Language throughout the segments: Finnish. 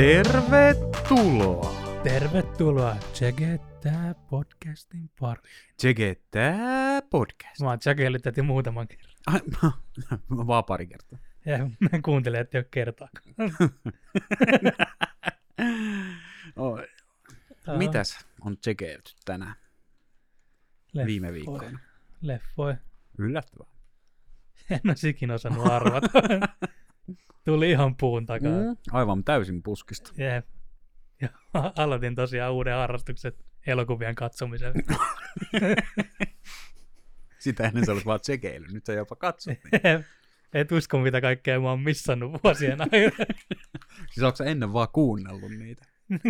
Tervetuloa! Tervetuloa Tsegettää podcastin pariin. Tsegettää podcast. Mä oon tätä muutaman kerran. Ai, mä vaan pari kertaa. Ja mä kuuntelen, että ei ole kertaakaan. Oi. Mitäs on tsekeilty tänään leffoja. viime viikkoina? Leffoja. Yllättävää. En olisi ikinä osannut arvata. Tuli ihan puun takaa. Mm, aivan täysin puskista. Jep. Ja aloitin tosiaan uuden harrastuksen elokuvien katsomisen. Sitä ennen sä olet vaan tsekeily. Nyt sä jopa katsot. Jep. Et usko, mitä kaikkea mä oon missannut vuosien ajan. Siis onko sä ennen vaan kuunnellut niitä?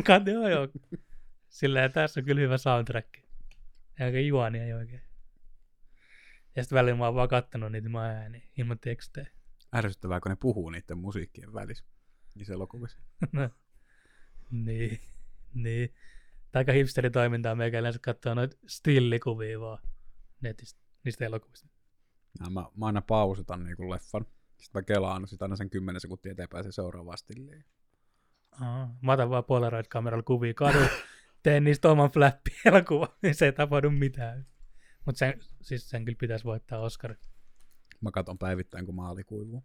Kat, joo, joo. Silleen, tässä on kyllä hyvä soundtrack. Eikä juoni ei oikein. Ja sitten välillä mä oon vaan kattonut niitä mä ääni ilman tekstejä. Ärsyttävää, kun ne puhuu niiden musiikkien välissä. Niissä elokuvissa. No, niin, niin. Aika hipsteritoimintaa meikälänsä katsoa noita stillikuvia vaan netistä, niistä elokuvista. Ja mä, mä aina pausutan niinku leffan. Sitten mä kelaan sit aina sen 10 sekuntia eteenpäin se seuraavaan stilliin. Aa, mä otan vaan Polaroid-kameralla kuvia kadu, teen niistä oman flappi-elokuvan, niin se ei tapahdu mitään. Mutta sen, siis sen kyllä pitäisi voittaa Oscar. Mä katon päivittäin, kun maali kuivuu.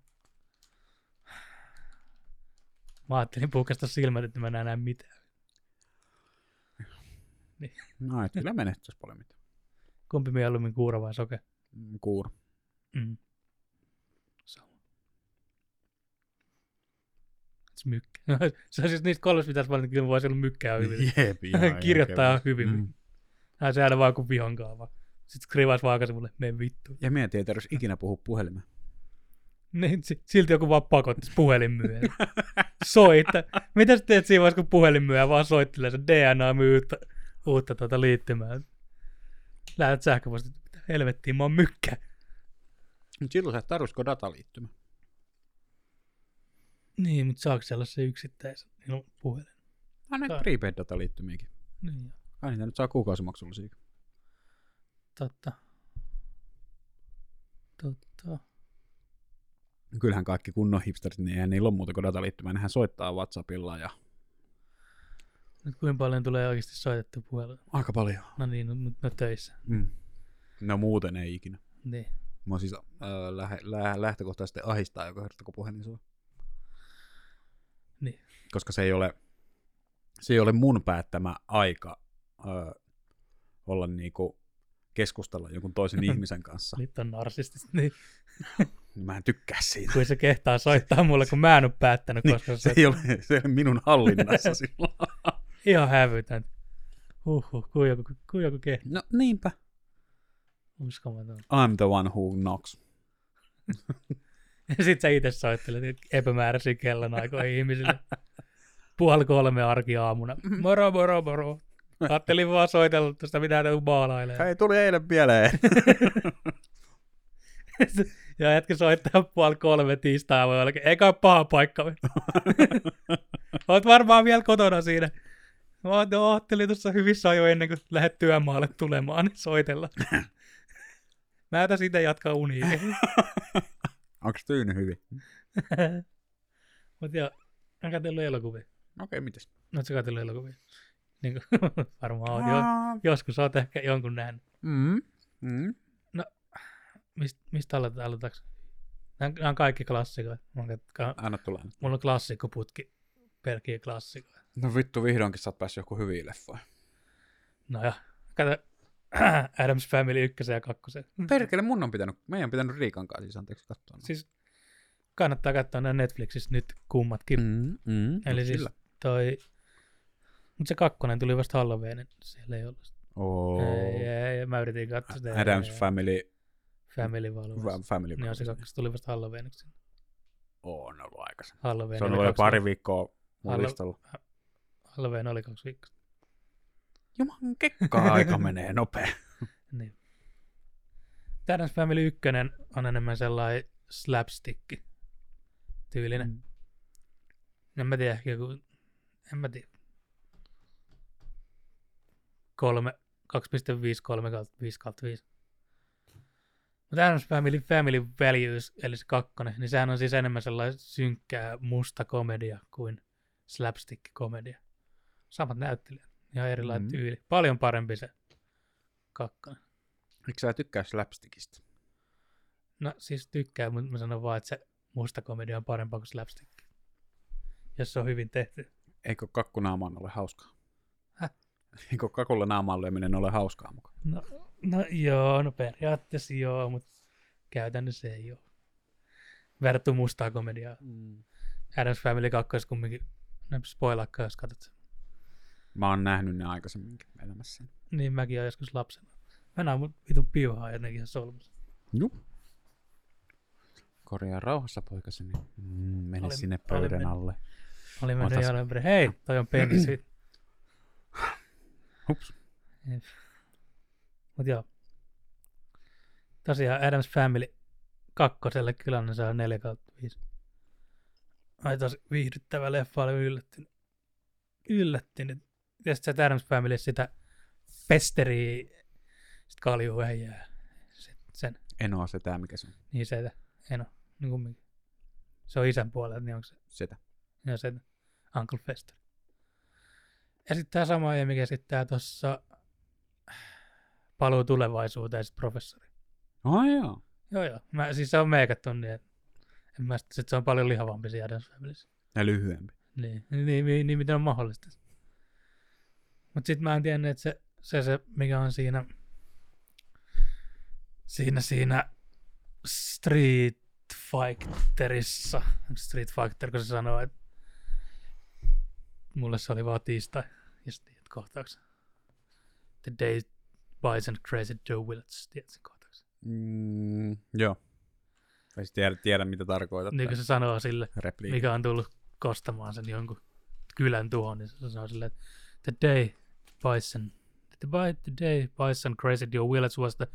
Mä ajattelin puhkasta silmät, että mä en näe mitään. No, et kyllä menettäisi paljon mitään. Kumpi mieluummin kuura vai soke? Mm, Kuuro. Mm. Sama. Mykkä. se on siis niistä kolmesta pitäisi valita, kyllä voisi olla mykkää hyvin. Jep, ihan Kirjoittaa järkevää. hyvin. Mm. Mm. Hän se aina vaan kuin vihonkaava. Sitten skrivaisi vaan mulle, mene vittu. Ja mietin, että jos ikinä puhu puhelimeen. Niin, si- silti joku vaan pakottaisi puhelinmyyjä. Soita. Mitä sä teet siinä vaiheessa, kun puhelinmyyjä vaan soittelee se DNA myy uutta, tuota liittymää. Lähetät sähköpostit, mitä helvettiä, mä oon mykkä. Mutta silloin sä et tarvitsisiko dataliittymä. Niin, mutta saako sellaisen yksittäisen ilman puhelin? Ah, näitä prepaid dataliittymiäkin. Niin, Kai niitä nyt saa kuukausimaksullisia. Totta. Totta. Kyllähän kaikki kunnon hipsterit, niin eihän niillä ole muuta kuin dataliittymä. Nehän soittaa Whatsappilla ja Nyt kuinka paljon tulee oikeasti soitettu puhelu? aika paljon. No niin, no, no töissä. Mm. No muuten ei ikinä. Niin. Mä siis äh, lähe, lä, lähtökohtaisesti ahistaa joka kerta, kun puhelin soi. Niin. Koska se ei ole, se ei ole mun päättämä aika äh, olla niinku keskustella jonkun toisen ihmisen kanssa. Nyt on narsistista. Niin. Mä en tykkää siitä. Kun se kehtaa soittaa mulle, kun mä en ole päättänyt, Niin, koska se, se, ei ole, se ei ole minun hallinnassa silloin. ihan hävytön. Huhhuh, kuin joku, kuin joku kehtaa. No niinpä. Uskomaton. I'm the one who knocks. Ja sit sä itse soittelet epämääräisiä kellonaikoja ihmisille. Puoli kolme arki aamuna. Moro, moro, moro. Ajattelin vaan soitella tuosta, mitä te maalailee. Hei, tuli eilen mieleen. ja jätkä soittaa puoli kolme tiistaa voi olla. Eikä ole paha paikka. Oot varmaan vielä kotona siinä. Mä oot- no, ajattelin tuossa hyvissä ajoin ennen kuin lähdet työmaalle tulemaan, niin soitella. Mä jätän siitä jatkaa unia. Onko tyyny hyvin? Mut joo, mä katsellut elokuvia. Okei, okay, mitäs? Sä katsellut elokuvia? Niin kuin, varmaan oot jo. Joskus oot ehkä jonkun nähnyt. Mm. Mm. Mist, mistä aloitetaan? Aloitetaanko? Nämä, on kaikki klassikoita. Anna tulla. Mulla on klassikkoputki, pelkkiä klassikoita. No vittu, vihdoinkin sä oot päässyt joku hyviin leffoihin. No ja, kato Adams Family 1 ja 2. Perkele, mun on pitänyt, meidän on pitänyt Riikan kanssa siis anteeksi katsoa. Siis kannattaa katsoa nämä Netflixissä nyt kummatkin. Mm. Mm, Eli siis toi, mutta se kakkonen tuli vasta Halloween, siellä ei ollut. Oh. Ei, ei, ei, mä yritin katsoa sitä. Adams ei, Family, Family valvoi. fa- family Niin on se kakkos tuli vasta Halloweeniksi. On ollut aikaisemmin. Halloween Se on ollut jo kaksi pari viikkoa. mun listalla. Halloween oli kaksi viikkoa. Juman kekkaa aika menee nopea. Niin. Adams Family 1 on enemmän sellainen slapstick tyylinen. Mm. En mä tiedä, joku, en mä tiedä. Kolme, 2.53 kautta 5 kautta 5. Mutta Adams Family, Family Values, eli se kakkonen, niin sehän on siis enemmän sellainen synkkää musta komedia kuin slapstick-komedia. Samat näyttelijät, ihan erilainen mm. tyyli. Paljon parempi se kakkonen. Eikö sä tykkää slapstickista? No siis tykkää, mutta mä sanon vaan, että se musta komedia on parempaa kuin slapstick. Jos se on hyvin tehty. Eikö kakkunaamaan ole hauskaa? Häh? Eikö kakulla naamaan lyöminen ole hauskaa mukaan? No, no joo, no periaatteessa joo, mutta käytännössä ei ole. Verrattu mustaa komediaa. Mm. Adams Family 2 kumminkin, ne spoilakkaa, jos katsot sen. Mä oon nähnyt ne aikaisemminkin elämässäni. Niin mäkin olen joskus lapsena. Mä näen mun vitu piuhaa jotenkin ihan solmussa. Joo. Korjaa rauhassa poikaseni. Mm, mene sinne pöydän mennyt. alle. Oli mennyt Otas- hei, toi on penis. Hups. Mut joo. Tosiaan Adams Family kakkoselle kyllä ne saa 4 kautta 5. Ai tosi viihdyttävä leffa, oli yllättynyt. Yllättynyt. Ja sitten se Adams Family sitä pesteri, sit kaljuu äijää. Sen, En oo se tää, mikä se on. niin se, en oo, niin kumminkin. Se on isän puolelta, niin onko se, Sitä. ja se Uncle Fester. Ja sitten tämä sama äijä, mikä esittää tuossa Paluu tulevaisuuteen, sit professori. Oh, joo. Joo, joo. Mä, siis se on meikattu niin, en mä sit, sit se on paljon lihavampi siinä Adams Familyssä. Ja lyhyempi. Niin, niin, niin, niin, miten on mahdollista. Mutta sitten mä en tiennyt, että se, se, se, mikä on siinä, siinä, siinä Street Fighterissa, Street Fighter, kun se sanoo, että mulle se oli vaan tiistai, ja sitten kohtauksen. The day Bison Crazy Joe Willits, tiedät sen kohtauksen. Mm, joo. Ei tiedä, tiedä, mitä tarkoitat. Niin kuin se sanoo sille, Repliikki. mikä on tullut kostamaan sen jonkun kylän tuohon, niin se sanoo silleen, että the day Bison, the, by, the day Bison Crazy Joe Willits was the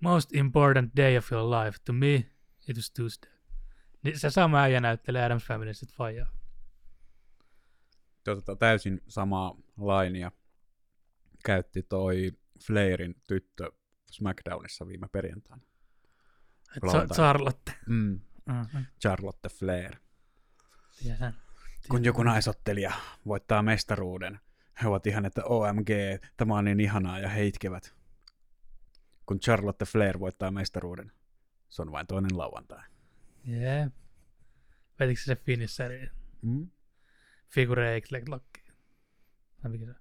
most important day of your life. To me, it was Tuesday. Niin se sama äijä näyttelee Adams Family sit faijaa. Tota, täysin samaa lainia käytti toi Flairin tyttö SmackDownissa viime perjantaina. Sa- Charlotte. Mm. Mm-hmm. Charlotte Flair. Tiedän. Kun joku naisottelija voittaa mestaruuden, he ovat ihan, että OMG, tämä on niin ihanaa ja he itkevät. Kun Charlotte Flair voittaa mestaruuden, se on vain toinen lauantai. Jee. Vetikö se se finisseri? Mm. Figure se on?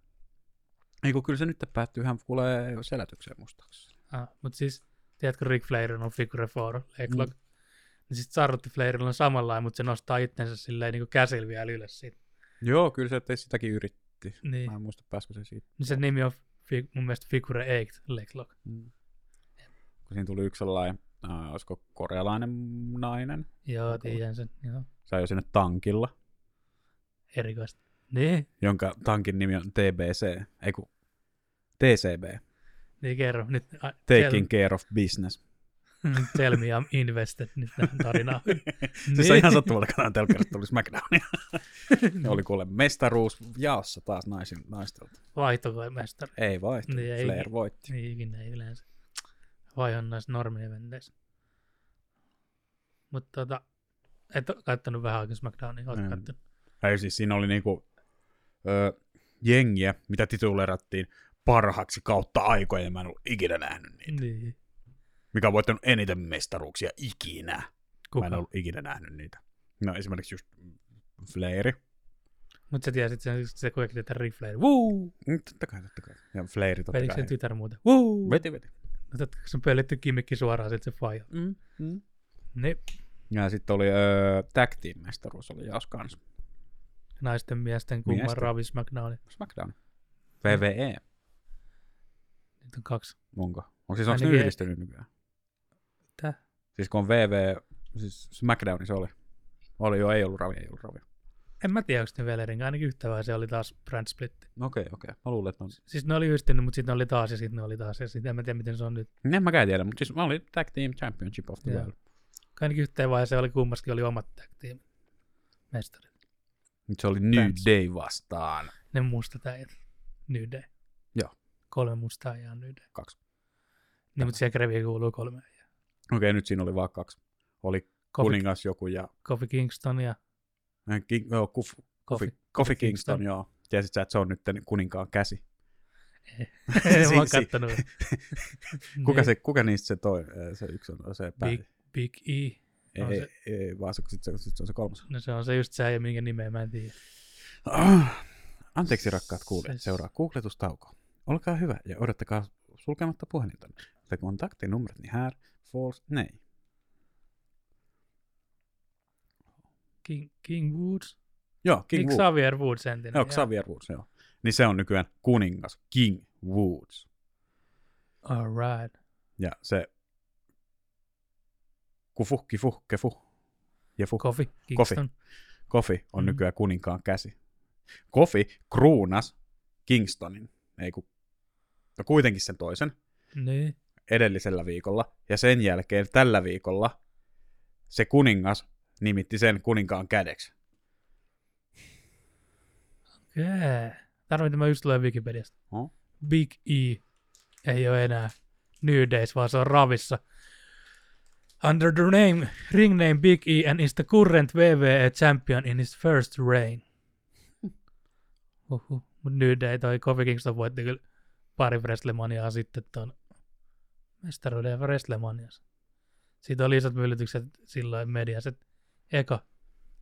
Ei kun kyllä se nyt päättyy ihan kuulee selätykseen mustaksi. Ah, mutta siis, tiedätkö Rick Flair on figure four leg Mm. lock? Niin sitten Charlotte Flairilla on samanlainen, mutta se nostaa itsensä silleen niin käsillä vielä ylös siitä. Joo, kyllä se sitäkin yritti. Niin, Mä en muista pääskö se siitä. niin se nimi on fi- mun mielestä figure eight leg lock. Mm. Kun siinä tuli yksi sellainen, äh, olisiko korealainen nainen, Joo, tiedän sen. Joo, sai jo sinne tankilla, erikoista. Niin, jonka tankin nimi on TBC, ei kun TCB, niin kerro. Nyt a, Taking Care of Business. Tell, tell me I'm invested nyt tähän tarinaan. Siis on ihan sattumalta kanaan telkkarista tuli SmackDownia. Ne oli kuule mestaruus jaossa taas naisin, naistelta. Vaihtokoi mestari. Ei vaihtu, Niin, ei- Flair voitti. Niin ikinä ei yleensä. Vai on näissä normi-eventeissä. Mutta tota, et ole kattonut vähän aikaa SmackDownia, oot En. kattonut. Ei siis siinä oli niinku ö, jengiä, mitä titulerattiin parhaaksi kautta aikojen, mä en ollut ikinä nähnyt niitä. Niin. Mikä on voittanut eniten mestaruuksia ikinä. Mä Kuka? en ollut ikinä nähnyt niitä. No esimerkiksi just Flairi. Mutta sä tiesit sen, se kuitenkin tätä Ric Flair. Woo! Mm, Totta kai, totta kai. Ja Flairi totta Vedikö kai. sen tytär muuten? Woo! Veti, veti. No totta kai se on pöllitty kimmikki suoraan sit se faija. Mm, mm. Niin. Ja sitten oli ö, tag team mestaruus oli jaos kanssa. Naisten miesten kumman Miesten. Ravi SmackDown. SmackDown. VVE. Nyt on kaksi. Onko? Onko siis onko ne yhdistynyt nykyään? Tää? Siis kun on VV, siis SmackDown se oli. Oli jo, ei ollut Ravi, ei ollut Ravi. En mä tiedä, onko ne vielä erinkä. Ainakin yhtä vai se oli taas brand split. Okei, okei. Mä luulen, että on... Siis ne oli yhdistynyt, mutta sitten ne oli taas ja sitten ne oli taas. Ja sitten en mä tiedä, miten se on nyt. En mäkään tiedä, mutta siis mä olin Tag Team Championship of the. World. Ainakin yhteen vaiheessa oli kummaskin oli omat tag team mestarit. Se oli New Brands. Day vastaan. Ne mustat äijät. New Day. Joo. Kolme mustaa on New Day. Kaksi. Niin, mutta siellä Greviin kuuluu kolme äijää. Okei, nyt siinä oli vaan kaksi. Oli Kofi, kuningas joku ja... Kofi Kingston ja äh, King, joo, kuf, Kofi. Kofi. Kofi Kingston, joo. Tiesit sä, että se on nyt kuninkaan käsi? en mä kattonut. Kuka, Niin. se, kuka niistä se, toi, se yksi on se pää? Big, Big E. ei, on ei, se- ei, vaan se, sit se, sit se on se kolmas. No se on se just se, ja minkä nimeä mä en tiedä. Ah, Anteeksi rakkaat kuulijat, Se- seuraa googletustauko. Olkaa hyvä ja odottakaa sulkematta puhelinta. Se kontaktinumerot niin här, false, nej. King, King Woods? Joo, King Woods. Xavier Woods entinen. Joo. Xavier Woods, joo. Niin se on nykyään kuningas, King Woods. All right. Ja se kufu, kifu, kefu, jefu, Kofi Kingston. Kofi on Mm. nykyään kuninkaan käsi. Kofi kruunas Kingstonin, ei ku, no kuitenkin sen toisen, Niin. edellisellä viikolla, ja sen jälkeen tällä viikolla se kuningas nimitti sen kuninkaan kädeksi. Okei. Tarvitsen mä just tulee Wikipediasta. Oh. Big E ei ole enää New Days, vaan se on Ravissa. Under the name, ring name Big E and is the current WWE champion in his first reign. Uhu. Mut New Day toi Kofi Kingston voitti kyllä pari Wrestlemaniaa sitten ton mestaruuden ja Wrestlemaniassa. Siitä oli isot myllytykset silloin mediassa, että eka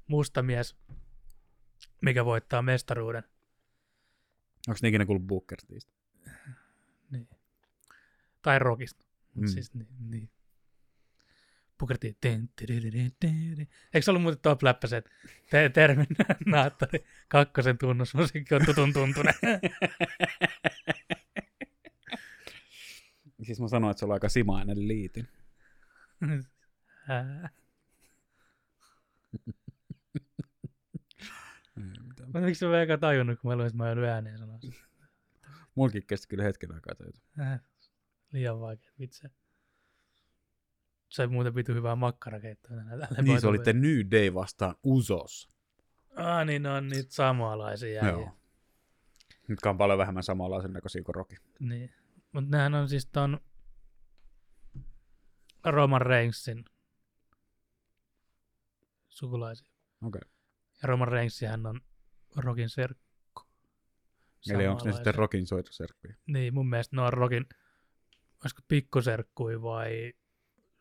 musta mies, mikä voittaa mestaruuden. Onko ne ikinä kuullut Booker Tistä? Niin. Tai rockista. Mm. siis niin. niin. Booker T. Eikö se ollut muuten se, että te- Terminaattori kakkosen tunnusmusiikki on tutun tuntunen? Siis mä sanoin, että se on aika simainen liitin. Mutta miksi mä eikä tajunnut, kun mä luin, että mä joudun ääneen sanoa? Mulkin kesti kyllä hetken aikaa töitä. Äh, Liian vaikea, vitsi. Sai muuten vitu hyvää makkarakeittoa. Niin se oli the New Day vastaan Usos. Ah, niin ne on niitä samanlaisia. Joo. Mitkä on paljon vähemmän samanlaisen näköisiä kuin Rocky. Niin. Mutta nehän on siis ton Roman Reignsin sukulaisia. Okei. Okay. Ja Roman Reignsihän on Rockin serkku. Eli onko ne sitten. Rockin soitoserkkuja? Niin, mun mielestä ne on Rockin, olisiko pikkuserkkui vai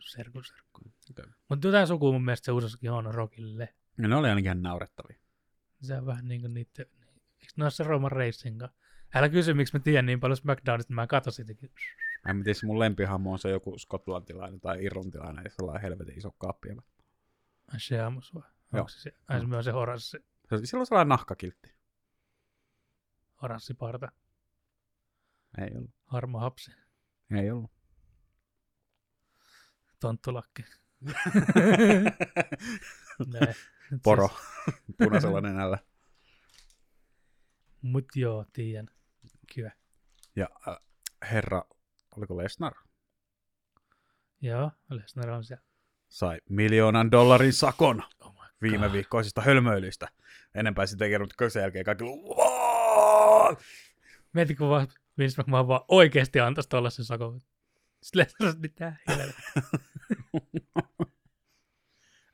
serkuserkku. Okay. Mutta jotain sukua mun mielestä se usassakin on Rockille. Ja ne oli ainakin ihan naurettavia. Se on vähän niin kuin niitä, eikö ne ole se Roman kanssa? Älä kysy, miksi mä tiedän niin paljon SmackDownista, mä katson sitäkin. Mä en tiedä, se mun lempihahmo on se joku skotlantilainen tai irlantilainen, ja sellainen helvetin iso kaappi. Ai Sheamus vai? Joo. Onko se se? Ai se myös se oranssi, Se- Sillä on sellainen nahkakiltti. oranssi parta, Ei ollut. harma hapsi, Ei ollut. Tonttulakki. Poro. Siis, Punaisella nenällä. mut joo, tiedän. Kyllä. Ja äh, herra, oliko Lesnar? Joo, Lesnar on siellä. Sai miljoonan dollarin sakon Oh viime viikkoisista hölmöilyistä. Enempää sitten ei kerronut, kun sen jälkeen kaikki "What?" Mieti, kun vaan Vince McMahon vaan oikeasti antaisi tuollaisen sakon. Lesnar sanoi, mitä helvettiä.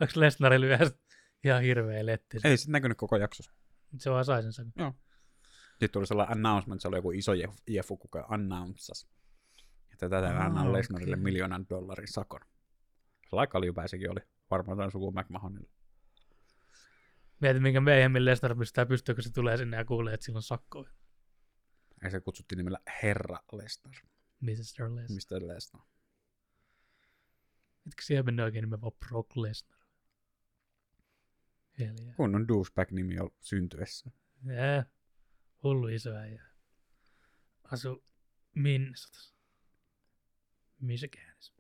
Onko Lesnarilla yhdessä ihan hirveä letti? Ei sitten näkynyt koko jaksossa. Se vaan sai sen sakon. Sitten tuli sellainen announcement, se oli joku iso jef- jefu, kuka announcas. Että tätä Aa, annan Lesnarille miljoonan dollarin sakon. Laika liupäisikin oli. Varmaan tämän suku McMahonille. Mieti, minkä meihemmin Lesnar pystää pystyä, kun se tulee sinne ja kuulee, että sillä on sakko. Ja se kutsuttiin nimellä Herra Lesnar. Mr. Lesnar. Mr. Lesnar. Etkö siellä mennyt oikein nimen vaan Brock Lesnar? Hiljaa. Kunnon douchebag-nimi on syntyessä. Jää. Hullu iso äijä. Asu Minnesotassa. Michiganissa.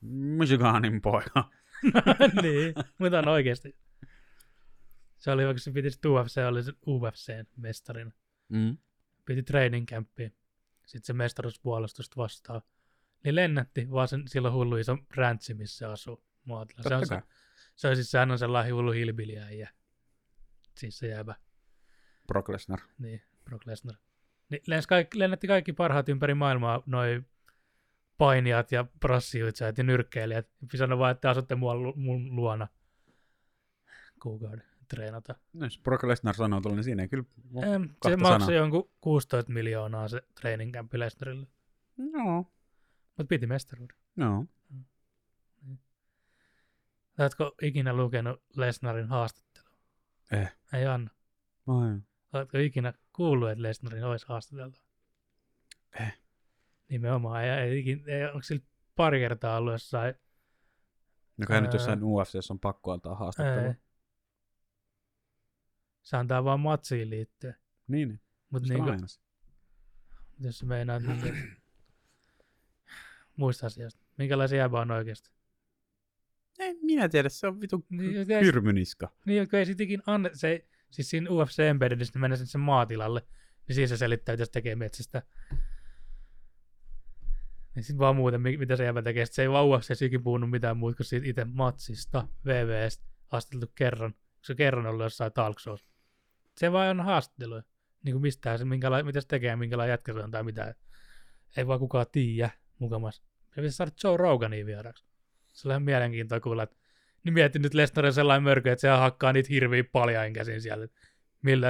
Michiganin poika. niin, mutta on oikeasti. Se oli vaikka se piti UFC, oli se UFCn mestarina. Mm. Piti training campia. Sitten se mestaruuspuolustusta vastaan. Niin lennätti vaan sen, sillä hullu iso räntsi, missä se asuu. Muotilla. Se, on, se, se on siis sehän on sellainen hullu hilbiliäijä. Siis se jäävä. Brock Lesnar. Niin, Brock Lesnar. Niin lens kaikki, lennätti kaikki parhaat ympäri maailmaa, noi painijat ja prassijuitsajat ja nyrkkeilijät. Sanoi vaan, että asutte mua, mun luona kuukauden. Treenata. No, jos Brock Lesnar sanoo tuolla, niin siinä ei kyllä Em, se maksoi sanaa. jonkun 16 miljoonaa se training camp Lesnarille, No, mutta piti mestaruuden. no. Oletko ikinä lukenut Lesnarin haastattelua? Eh. Ei Anna. Ai. Oletko ikinä kuullut, että Lesnarin olisi haastateltu? Eh. Nimenomaan. Ei, ei, ei, onko sillä pari kertaa ollut jossain? No kai nyt jossain UFCssä on pakko antaa haastattelu. Ei. Se antaa vaan matsiin liittyen. Niin, niin. Mutta Niin, aina. jos sä meinaat niin muista asioista. Minkälaisia jäbä on oikeasti? En minä tiedä, se on vitu Niin, ei- hyrmyniska. Niin, kun ei sit ikin anne, se, ei- siis siinä UFC Embeddedissä niin mennä sinne sen maatilalle, niin siinä se selittää, mitä se tekee metsästä. Niin sit vaan muuten, mi- mitä se jäbä tekee. Sit se ei vaan UFC ikin puhunut mitään muuta kuin siitä itse matsista, VVstä, haasteltu kerran. Se kerran ollut jossain talk. Se vaan on haastatteluja. Niin kuin mistään se, minkäla- mitä se tekee, minkälainen jätkä se on tai mitä. Ei vaan kukaan tiedä mukamas. Se pitäisi saada Joe Rogania vieraksi. Se on mielenkiintoa kuulla, että niin mietin nyt Lesnar on sellainen mörkö, että se hakkaa niitä hirviä paljain käsin siellä. Millä,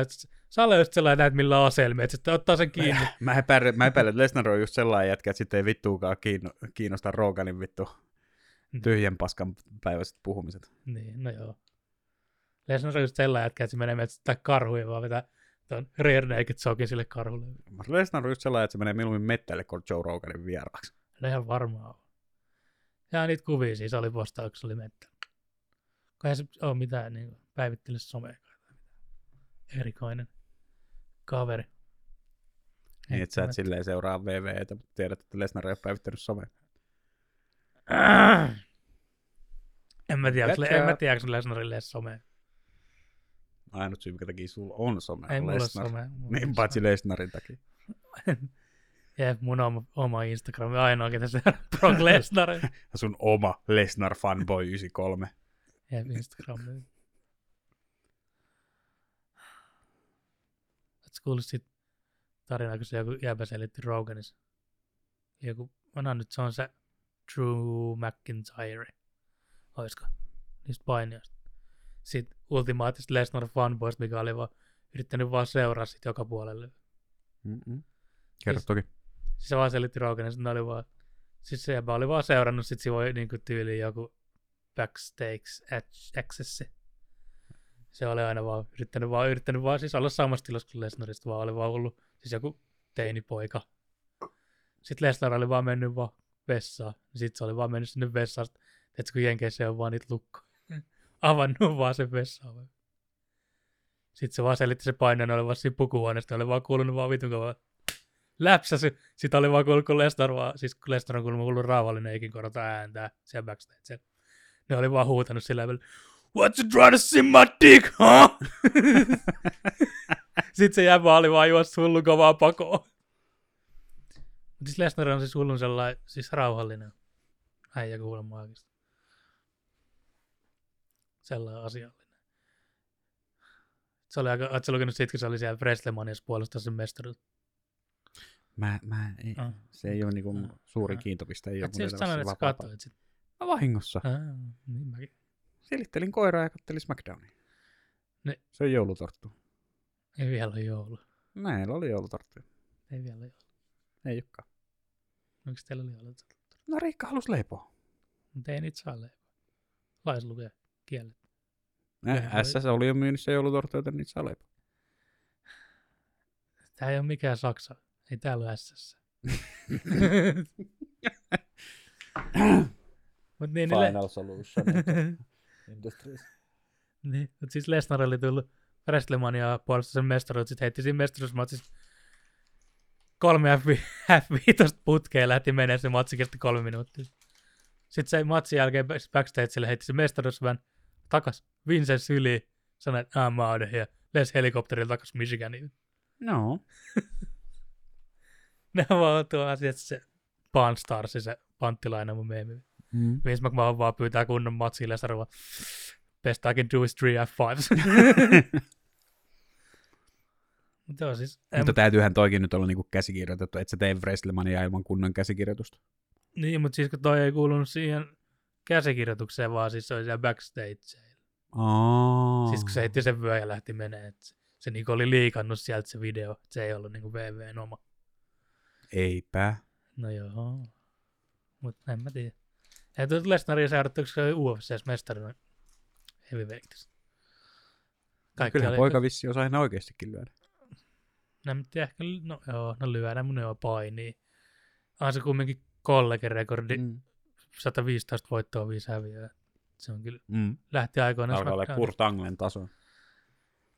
olet just sellainen, näet millä aselmia, että sitten ottaa sen kiinni. Mä epäilen, mä epäilen, että Lesnar on just sellainen jätkä, että sitten ei vittuukaan kiinno, kiinnosta Roganin vittu tyhjän paskan päiväiset puhumiset. niin, no joo. Lesnar on just sellainen jätkä, että se menee metsästää karhuja, vaan vetää tuon rear naked sokin sille karhulle. Lesnar on just sellainen, että se menee mieluummin mettälle kuin Joe Roganin vieraaksi. No ihan varmaan on. Ja niitä kuvia siis oli postauksessa, oli mettä. Ei se ole mitään niin päivittele somea. Erikoinen kaveri. Niin, että sä et silleen seuraa VVtä, mutta tiedät, että Lesnar ei ole päivittänyt somea. Jätkää. en mä tiedä, onko Lesnarille somea. Ainut syy, minkä takia sulla on some, Ei on mulla Lesnar. somea. mulla Niin, on paitsi some. Lesnarin takia. Jep, mun oma, oma Instagram, ainoa ketä se on Brock Lesnar. Sun oma Lesnar fanboy 93. Jep, Instagram. Oletko kuullut sit tarinaa, kun se joku jäbä selitti Roganissa? Joku, anna nyt se on se Drew McIntyre. Oisko? Niistä painijoista. Sitten ultimaattista Lesnar fanboysta, mikä oli vaan yrittänyt vaan seuraa sit joka puolelle. Mm-mm. Kerro Siis- toki. Siis se vaan selitti Roganissa, että ne oli vaan, siis se oli vaan seurannut sit sivoi niinku tyyliin joku backstage accessi. Se oli aina vaan yrittänyt vaan, yrittänyt vaan siis olla samassa tilassa kuin Lesnarista, vaan oli vaan ollut siis joku teinipoika. Sitten Lesnar oli vaan mennyt vaan vessaan. Sitten se oli vaan mennyt sinne vessaan. Tiedätkö, kun Jenkeissä on vaan niitä lukko. Avannut vaan sen vessaan. Sitten se vaan selitti se oli vaan siinä pukuhuoneesta, oli vaan kuulunut vaan vitun kovaa läpsäsy. Sitten oli vaan kuullut, kun Lesnar, vaan, siis kun Lesnar on kuullut, kuullut raavallinen eikin korota ääntää siellä backstage. Ne oli vaan huutanut sillä tavalla, What's you trying to see my dick, huh? Sitten se jäbä oli vaan juossut hullu kovaa pakoon. Mutta siis Lesnar on siis hullun sellainen, siis rauhallinen äijä kuulemma oikeasti. Sellainen asiallinen. Se oli aika, ootko sä lukenut siitä, kun se oli siellä Wrestlemaniassa puolustaa sen mestaruutta? Mä, mä, ei, Ah. se ei ole niinku Ah. suurin Ah. kiintopiste. Ei ole Et mun just sanoit, että sä katsoit sit. Mä vahingossa. Ah, niin mäkin. Silittelin koiraa ja kattelin SmackDownia. Ne- Se on joulutorttu. Ei vielä ole joulu. Meillä oli joulutorttu. Ei vielä ole joulu. Ei olekaan. Onko teillä oli joulu? No Riikka halusi leipoa. Mutta ei niitä saa leipää. Lais lukee kielet. Äh, SS oli jo myynnissä joulutorttu, joten niitä saa. Tää ei ole mikään Saksa. Ei täällä ole SS. Mut niin, niin, le- Solution Industries. niin, mut siis Lesnar oli tullut Wrestlemania puolesta sen mestaruut, sit heitti siinä mestaruusmatsissa kolme F5 F5 putkeen lähti menee, se matsi kesti kolme minuuttia. Sitten se matsin jälkeen back- backstageille heitti se mestaruusvän takas Vincent syliin, sanoi, että I'm out of here. Les helikopterilla takas Michiganiin. No. Ne vaan tuo asiat se Pawn Stars, se panttilaina mun meemi. Mm. Vince McMahon vaan pyytää kunnon matsille ja sanoo, best I can do is 3 F5s. Mutta siis, Mutta em, täytyyhän toikin nyt olla niinku käsikirjoitettu, että sä tee Wrestlemania ilman kunnon käsikirjoitusta. niin, mutta siis kun toi ei kuulunut siihen käsikirjoitukseen, vaan siis se oli siellä backstage. Aa. Siis kun se heitti sen vyön ja lähti menee, että se, se niinku oli liikannut sieltä se video, että se ei ollut niinku VVn oma. Eipä. No joo. Mut en mä tiedä. Ei tuota Lesnaria seurattu, koska se oli UFCs mestarina heavyweightissä. Kyllähän oli- poika vissi osaa ihan oikeastikin lyödä. No, en tiedä, ehkä, no joo, no lyödä mun joo painii. On se kumminkin kollegen-rekordi, mm. Mm. 115 voittoa, 5 häviöä. Se on kyllä, Mm. lähti aikoinaan Alkaa olla. Kurt Anglen taso.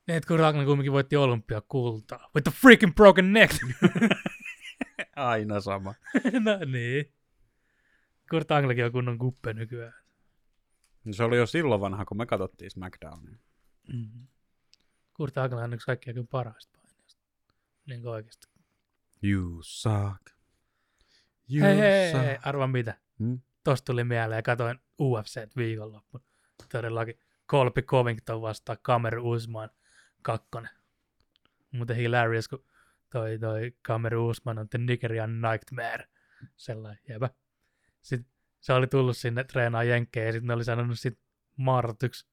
Niin, että kun Ragnar kumminkin voitti olympiakultaa. With the freaking broken neck! Aina sama. no niin. Kurt Anglekin on kunnon kuppe nykyään. No Se oli jo silloin vanha, kun me katsottiin SmackDownia. Mm-hmm. Kurt Angle on yksi kaikkien kyllä parhaista painijasta. Niin kuin oikeasti. You suck. You Hei, hei, suck. hei, arva mitä. Hmm? Tosta tuli mieleen ja katoin UFC viikonloppuun. Todellakin Colby Covington vastaan Kameru Usman kakkonen. Muuten hilarious, kun toi, toi Kameru Usman on The Nigerian Nightmare. Sellainen, jepä. Sitten se oli tullut sinne treenaa jenkkejä ja sitten ne oli sanonut sit martyksi,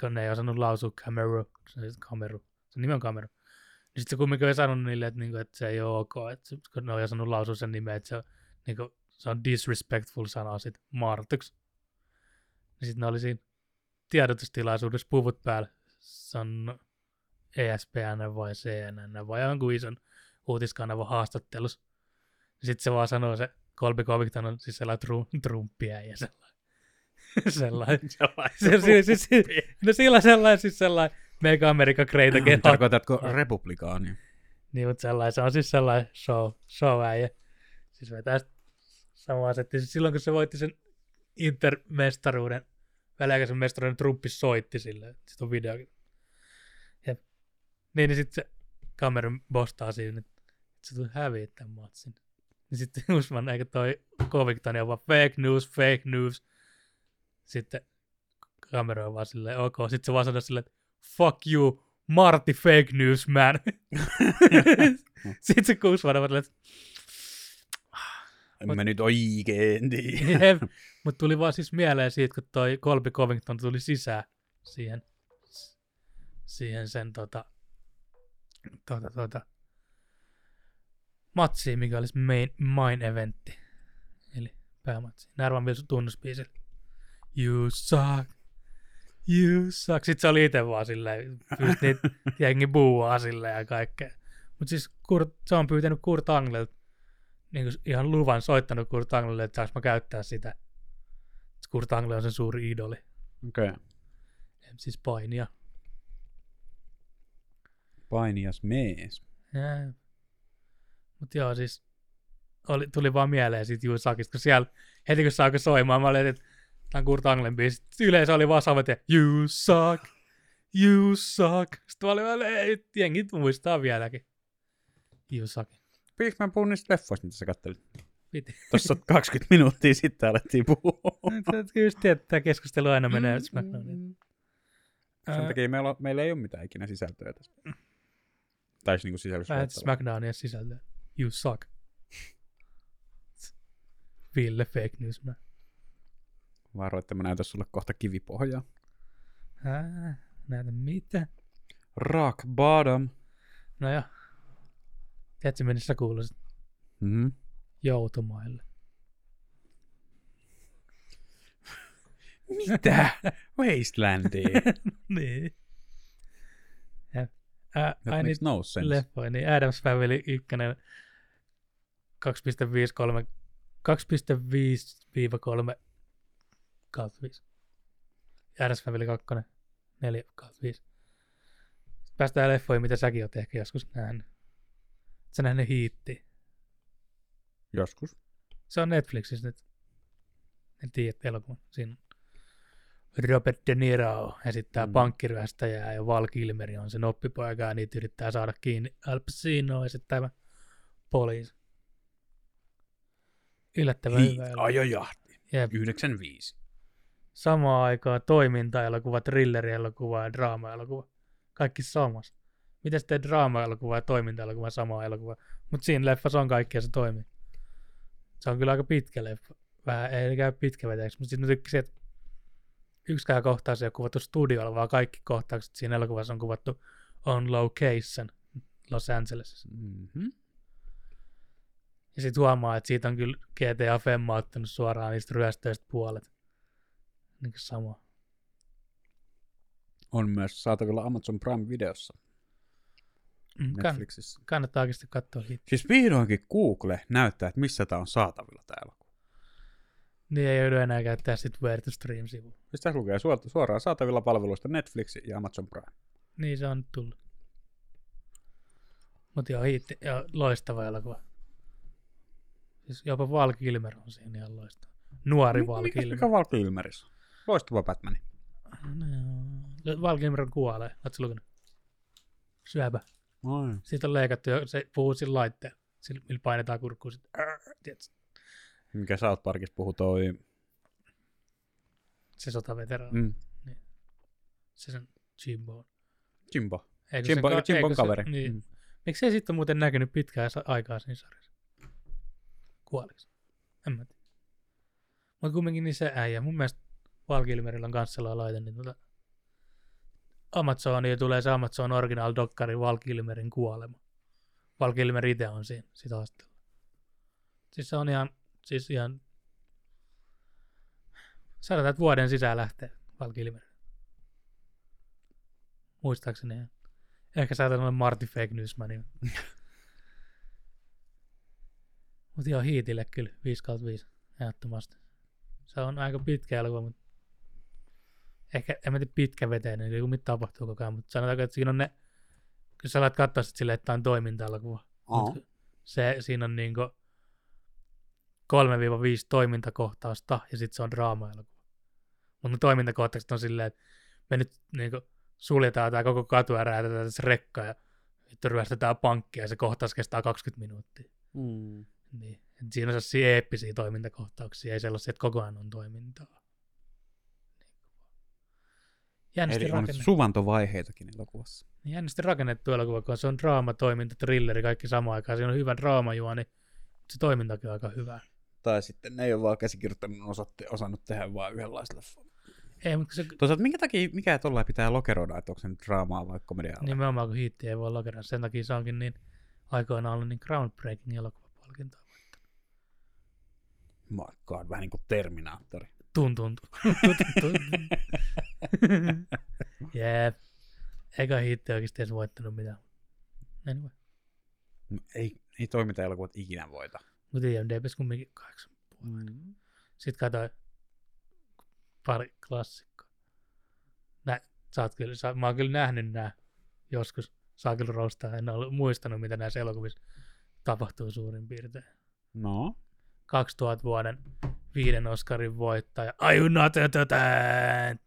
kun ne ei osannut lausua Kameru. Se, on sit Kameru. se nimi on Kameru. Niin sitten se kumminkin oli sanonut niille, että, niinku, että se ei ole ok, että kun ne oli osannut lausua sen nimen, että se on, niinku, se on disrespectful sana sit martyks. Niin sitten ne oli siinä tiedotustilaisuudessa puvut päällä. Se on ESPN vai CNN vai jonkun ison uutiskanavan haastattelussa. Sitten se vaan sanoo se Colby Covington on siis sellainen tru, trumpia ja sellainen. sellainen. Se, se, se, se, no sillä sellainen siis sellainen Mega America Great Again. Tarkoitatko republikaania? Niin, mutta sellainen, se on siis sellainen show, show äijä. Siis vetää samaa settiä. Siis silloin kun se voitti sen intermestaruuden, väliaikaisen mestaruuden, Trumpi soitti sille. Sitten on videokin. Jep. Niin, niin sitten se kameran bostaa siinä, että se tuli häviä tämän matsin. Niin sitten Usman, eikä toi Covington on vaan fake news, fake news. Sitten kamera on vaan silleen, ok. Sitten se vaan sanoo silleen, että fuck you, Marty fake news man. Sitten se Usman on silleen, En mä nyt oikein tiedä. Mutta tuli vaan siis mieleen siitä, kun toi Colby Covington tuli sisään siihen, siihen sen tota, tota, tota, matsiin, mikä olisi main, main eventti. Eli päämatsi. Närvan vielä sun tunnusbiisillä. You suck. You suck. Sitten se oli itse vaan silleen, niitä jengi buuaa silleen ja kaikkea. Mutta siis Kurt, se on pyytänyt Kurt Anglelta niin ihan luvan soittanut Kurt Anglelle, että saanko mä käyttää sitä. Kurt Angle on sen suuri idoli. Okei. Okay. Siis painia. Painias mies. Mutta joo, siis oli, tuli vaan mieleen siitä Jusakista, kun siellä heti kun se alkoi soimaan, mä olin, että tämä on Kurt Anglen biisi. Yleensä oli vaan samat, ja you suck, you suck. Sitten mä olin vaan, ei, jengi muistaa vieläkin. You suck. Pitäisikö mä puhun niistä leffoista, mitä sä kattelit? Piti. Tuossa 20 minuuttia sitten alettiin puhua. Kyllä just tiedät, että tämä keskustelu aina menee SmackDowniin. Sen takia meillä, meillä ei ole mitään ikinä sisältöä tässä. Tai siis niinku sisällössä. Vähän SmackDownia sisältöä. You suck. Ville fake news man. Varo, että mä näytän sulle kohta kivipohjaa. Ää, näitä mitä? Rock bottom. No joo. Tiedätkö, missä sä kuuloisit? Mm-hmm. Joutomaille. Mitä? Wastelandiin. niin. Ja, ää, That no sense. leffoja, niin Adams Family 1 2.53 2.5-3 kautta 5. Ja Adams Family 2 4 kautta 5. Sitten päästään leffoihin, mitä säkin oot ehkä joskus nähnyt. Sä nähnyt hiitti. Joskus. Se on Netflixissä nyt. En tiedä elokuvan. Siinä Robert De Niro esittää Mm. pankkiryöstäjää ja Val Kilmeri on sen oppipoika ja niitä yrittää saada kiinni. Al Pacino esittävä poliisi. Yllättävän Hi- hyvä. Ajojahti. Jep. 95. Samaan aikaan toiminta-elokuva, thriller-elokuva ja draama-elokuva. Kaikki samassa. Miten sitten draama-elokuva ja toiminta-elokuva sama elokuva? Mutta siinä leffassa on kaikkea se toimii. Se on kyllä aika pitkä leffa. Vähän ei käy pitkä vetäjäksi, mutta sitten mä tykkäsin, että yksikään kohtaus ei ole kuvattu studiolla, vaan kaikki kohtaukset siinä elokuvassa on kuvattu on location Los Angelesissa. Mm-hmm. Ja sitten huomaa, että siitä on kyllä GTA Femma ottanut suoraan niistä ryöstöistä puolet. Niin sama. On myös saatavilla Amazon Prime-videossa Mm, kann- Netflixissä. kannattaa oikeasti katsoa hit. Siis vihdoinkin Google näyttää, että missä tämä on saatavilla tämä elokuva. Niin ei joudu enää käyttää sit Where to Stream-sivua. Siis tässä lukee suor- suoraan saatavilla palveluista Netflix ja Amazon Prime. Niin se on nyt tullut. Mutta joo, hiitti, ja loistava elokuva. Siis jopa Val Kilmer on siinä ihan loistava. Nuori Val Mikä, Kilmer. mikä Val Kilmeris? Loistava Batman. No, Val Kilmer kuolee. Oletko lukenut? Syöpä. Ai. Siitä on leikattu ja se puhuu sillä laitteella. Sillä, millä painetaan kurkkuun sit. Mikä South Parkissa puhuu toi... Se sotaveteraani. Mm. Se sen Jimbo. on. Jimbo. Eikö Jimbo, se, ka- Jimbon eikö se- kaveri. Niin. Mm. Miksi ei sitten muuten näkynyt pitkään aikaa siinä sarjassa? Kuoliks? En mä tiedä. Mutta kumminkin niin se äijä. Mun mielestä Val Kilmerillä on kanssa sellainen laite, niin tota Amazoniin tulee se Amazon Original Dokkari Val Kilmerin kuolema. Val Kilmer itse on siinä sit haastella. Siis se on ihan, siis ihan, sanotaan, että vuoden sisään lähtee Val Kilmer. Muistaakseni ihan. Ehkä saatan olla Marty Fake Newsman. Mutta joo, Hiitille kyllä 5 kautta 5 ehdottomasti. Se on aika pitkä elokuva, mutta ehkä, en mä tiedä pitkä veteen, niin mitä tapahtuu koko ajan, mutta sanotaanko, että siinä on ne, kun sä alat katsoa silleen, että tää on toiminta-elokuva. Se, siinä on niinku 3-5 toimintakohtausta ja sitten se on draama-elokuva. Mutta ne toimintakohtaukset on silleen, että me nyt niinku suljetaan tämä koko katu ja räätetään tässä rekka ja sitten ryöstetään pankkia ja se kohtaus kestää 20 minuuttia. Mm. Niin. Et siinä on sellaisia eeppisiä toimintakohtauksia, ei sellaisia, että koko ajan on toimintaa. Jännästi, Eli on rakenne, suvantovaiheitakin elokuvassa. jännästi rakennettu elokuva, kun se on draama, toiminta, thrilleri, kaikki samaan aikaan. Siinä on hyvä draamajuoni, mutta se toimintakin on aika hyvä. Tai sitten ne ei ole vaan käsikirjoittanut osatte, osannut tehdä vaan yhdenlaista. Ei, mutta se Toisaalta minkä takia, mikä tuolla pitää lokeroida, että onko se nyt draamaa vai komediaa? Niin. nimenomaan kun hiitti ei voi lokeraa. Sen takia se onkin niin aikoinaan ollut niin groundbreaking elokuvapalkintoa. My God, vähän niin kuin Terminaattori. Tun tun tun. Tun, tun, tun. Jep. Eikä hiitti oikeasti edes voittanut mitään. Anyway. No, ei, ei toiminta-elokuvat ikinä voita. Mutta IMDBs kumminkin kahdeksan. Mm. Sitten katsoin pari klassikkoa. Nä, sä oot kyllä, sä, mä oon kyllä nähnyt nää joskus. Saa kyllä roustaa. En ole muistanut, mitä näissä elokuvissa tapahtuu suurin piirtein. No, 2000 vuoden viiden Oscarin voittaja. Are you not entertained?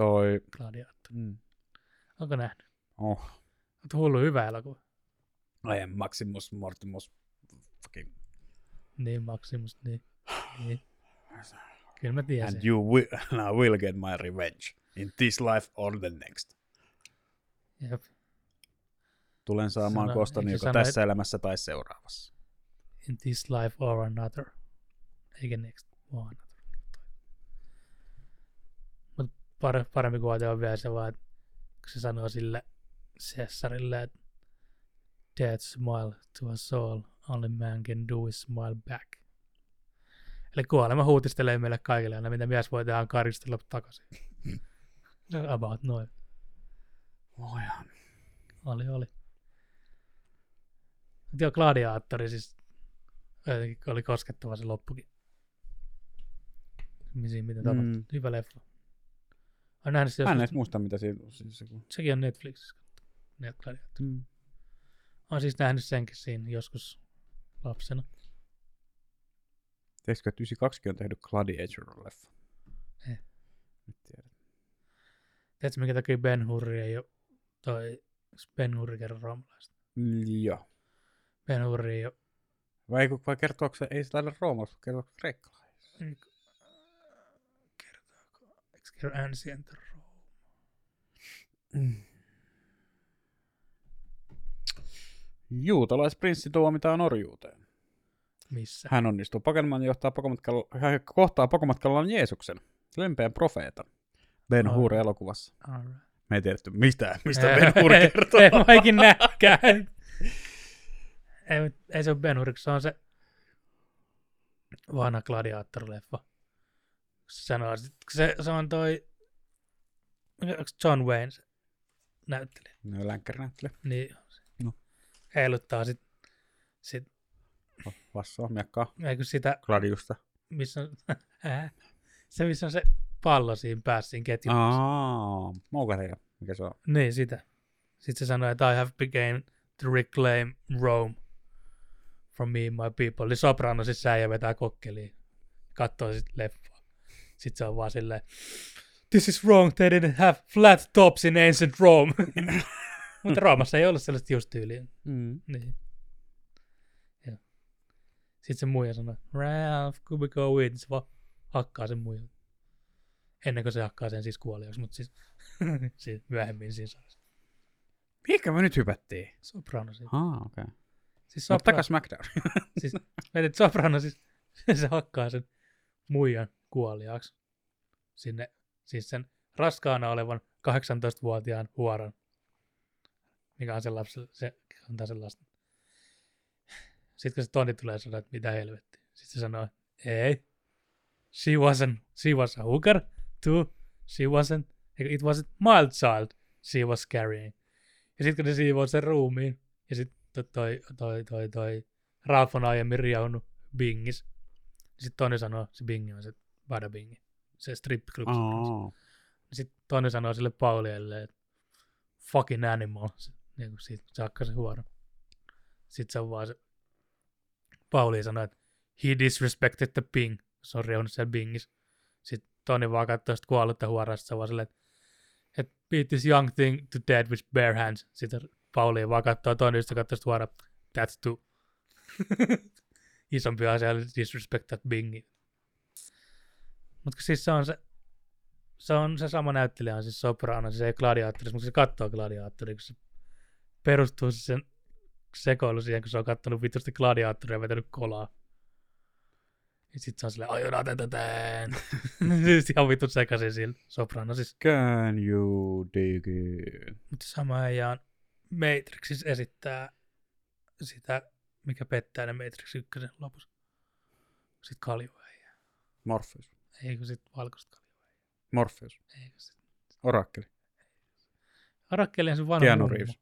Toi... Gladiator. Mm. Onko nähnyt? Oh, Oot hullu hyvä elokuva. I am Maximus Mortimus fucking... Niin, Maximus, niin. niin. Kyllä mä tiesin. And you will, and I will get my revenge in this life or the next. Jep. Tulen saamaan Sano- kostani eikö joko sano, tässä elämässä tai seuraavassa. In this life or another. Eikä next another. Parempi kuote on vielä se vaan, että kun se sanoo sille Cesarille, että Death smile to a soul, only man can do is smile back. Eli kuolema huutistelee meille kaikille aina, mitä mies voi tehdä, on karistella takaisin. No, About noin. Voihan. Oli, oli. Mutta joo, Gladiaattori siis oli koskettava se loppukin. Siinä mitä tapahtui. Mm. Hyvä leffa. Olen nähnyt se Mä en edes muista, mitä siinä on. Siis, se, kun... sekin on Netflixissä. Ne Gladiaattori. mm. Olen siis nähnyt senkin siinä joskus lapsena. Tiedätkö, että 92 on tehnyt Gladiator-leffa? Eh. Nyt tiedät. Tiedätkö, minkä takia Ben Hurri ei ole toi Ben Hurri kerro roomalaista? Mm, Joo. Ben Hurri ei ole Vai, ei- vai kertooko se, ei se taida roomalaista, kertooko kreikkalaista? Kerro Ancient Rome? Mm. Juutalaisprinssi tuomitaan orjuuteen. Missä? Hän onnistuu pakenemaan ja johtaa pakomatkalla, hän kohtaa pakomatkallaan Jeesuksen. Lempeän profeetan. Ben Ai. Hur elokuvassa. Alright. Me ei tiedetty mistään, mistä Ben Hur kertoo. ei vaikin näkään. ei, ei se ole Ben Hur, se on se vanha gladiaattorileffa. Sit- se, se on toi John Wayne se näyttelijä. No, länkkäri näyttely. Niin No. heiluttaa sit, sit Vassoa, miekkaa, eikö sitä, gladiusta. missä on, se missä on se pallo siinä päässä siinä ketjussa. Aa. Mikä se on? Niin, sitä. Sitten se sanoi, että I have begun to reclaim Rome from me and my people. Eli soprano siis säijä vetää kokkeliin. Katsoo sitten leffaa. Sitten se on vaan silleen, this is wrong, they didn't have flat tops in ancient Rome. Mutta Roomassa ei ollut sellaista just tyyliä. Mm. Niin. Ja. Sitten se muija sanoi, Ralph, could we go in? Se vaan hakkaa sen muijan. Ennen kuin se hakkaa sen siis kuoliaksi, mutta siis, siis myöhemmin siinä saa. Mihinkä me nyt hypättiin? Soprano siitä. Aa, okei. Okay. Siis sopra- takas SmackDown. siis, mietit, soprano siis, se hakkaa sen muijan kuoliaaksi sinne, siis sen raskaana olevan 18-vuotiaan huoran, mikä on sen lapselle, se antaa sen lasten. Sitten kun se Toni tulee sanoa, että mitä helvettiä. Sitten se sanoo, ei, she wasn't, she was a hooker, too, she wasn't, it wasn't mild child she was carrying. Ja sitten kun ne siivoo sen ruumiin, ja sitten toi, toi, toi, toi, toi Ralph on aiemmin riaunut Bingis. Sitten toinen sanoo, se Bingi on se Bada Bingi, se strip club. Aa. Sitten toinen sanoo sille Paulielle, että fucking animal. Niin kuin siitä se hakkaa se huono. Sitten se on vaan se, Pauli sanoo, että he disrespected the Bing. Se on reunut siellä Bingis. Sitten Toni vaan katsoo sitä kuollutta huorasta, se on vaan silleen, että beat this young thing to dead with bare hands. Sitten Pauli vaan katsoo toinen, sitten katsoo sitä huoraa, that's too. Isompi asia oli disrespect that Bingi. Mutta siis se on se, se on se sama näyttelijä, on siis Soprano, se ei gladiaattorissa, mutta se katsoo gladiaattoria, kun se perustuu se sen sekoilu siihen, kun se on kattonut vitusti gladiaattoria ja vetänyt kolaa. Ja sit se on silleen, ajoin tätä Siis ihan vittu sekaisin sillä Soprano siis. Can you dig in? Mutta sama on Matrixissa esittää sitä, mikä pettää ne Matrix 1 lopussa. Sitten kaljuäijä. Morpheus. Eikö sit valkoista kaljuäijä? Morpheus. Eikö sit? Orakkeli. Arakkeli on se vanha Keanu. Reeves.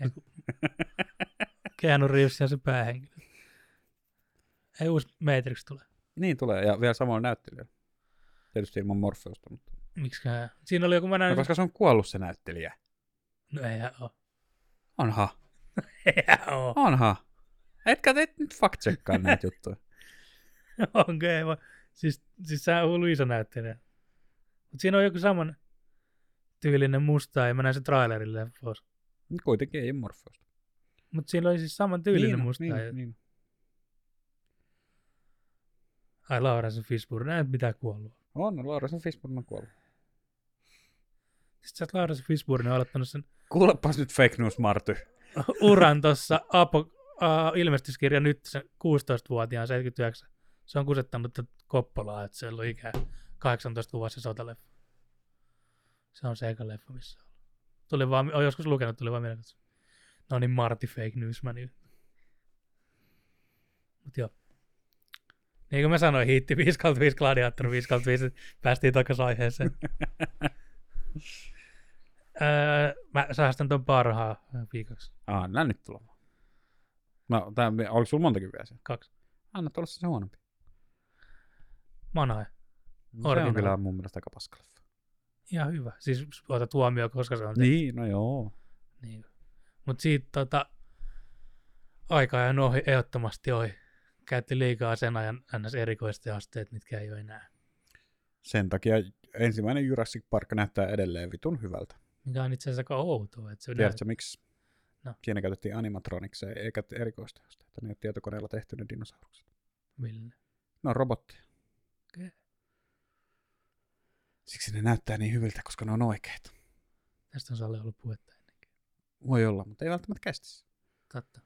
Ei, kun- Keanu Reeves on se päähenkilö. Ei uusi Matrix tule. Niin tulee, ja vielä samalla näyttelijällä. Tietysti ilman Morpheusta, mutta... Miksiköhän? Siinä oli joku, mä No, näin, koska se on kuollut se näyttelijä. no eihän oo. Onha. Eihän oo. Onha. Etkä te nyt fact näitä juttuja. Onko ei vaan. Siis, siis hullu iso näyttelijä. Mut siinä on joku saman tyylinen musta, ja mä näin sen trailerille. Mut Kuitenkin ei ole Morpheusta. Mutta siinä oli siis saman tyylinen niin, musta. Niin, ja... niin. Ai Laura sen Fishburne, näet mitä kuollut. On, Laurasen Fishburne on kuollut. Sitten sä Laura sen Fishburne aloittanut sen Kuulepas nyt fake news, Marty. uran tuossa Apo, uh, ilmestyskirja nyt se 16-vuotiaan 79. Se on kusettanut Koppolaa, että se on ollut ikää 18 vuotta se sotaleffa. Se on se eka leffa, missä on. Tuli vaan, olen joskus lukenut, tuli vaan mieleen, että no niin Marty fake news man. Mut joo. Niin kuin mä sanoin, hiitti 5 kautta 5 gladiaattori, 5 kautta 5, päästiin takaisin aiheeseen. öö, mä säästän ton parhaa viikoksi. Anna nyt tulemaan. No, tää, oliko sulla montakin vielä siellä? Kaksi. Anna tulla se huonompi. Manae. No, se on Originaali. kyllä mun mielestä aika paskaleffa. Ihan hyvä. Siis otat huomioon, koska se on tehty. Niin, no joo. Niin. Mutta siitä tota, aika ajan ohi, ehdottomasti ohi. Käytti liikaa sen ajan ns. erikoistehosteet, mitkä ei ole enää. Sen takia ensimmäinen Jurassic Park näyttää edelleen vitun hyvältä. Mikä on itse asiassa aika outoa. Että se Tiedätkö miksi? No. Siinä käytettiin animatronikseja eikä erikoistehosteita. Ne on tietokoneella tehty ne dinosaurukset. Millä? Ne on robotteja. Okei. Siksi ne näyttää niin hyviltä, koska ne on oikeita. Tästä on Salle ollut puhetta ennenkin. Voi olla, mutta ei välttämättä kästissä. Totta.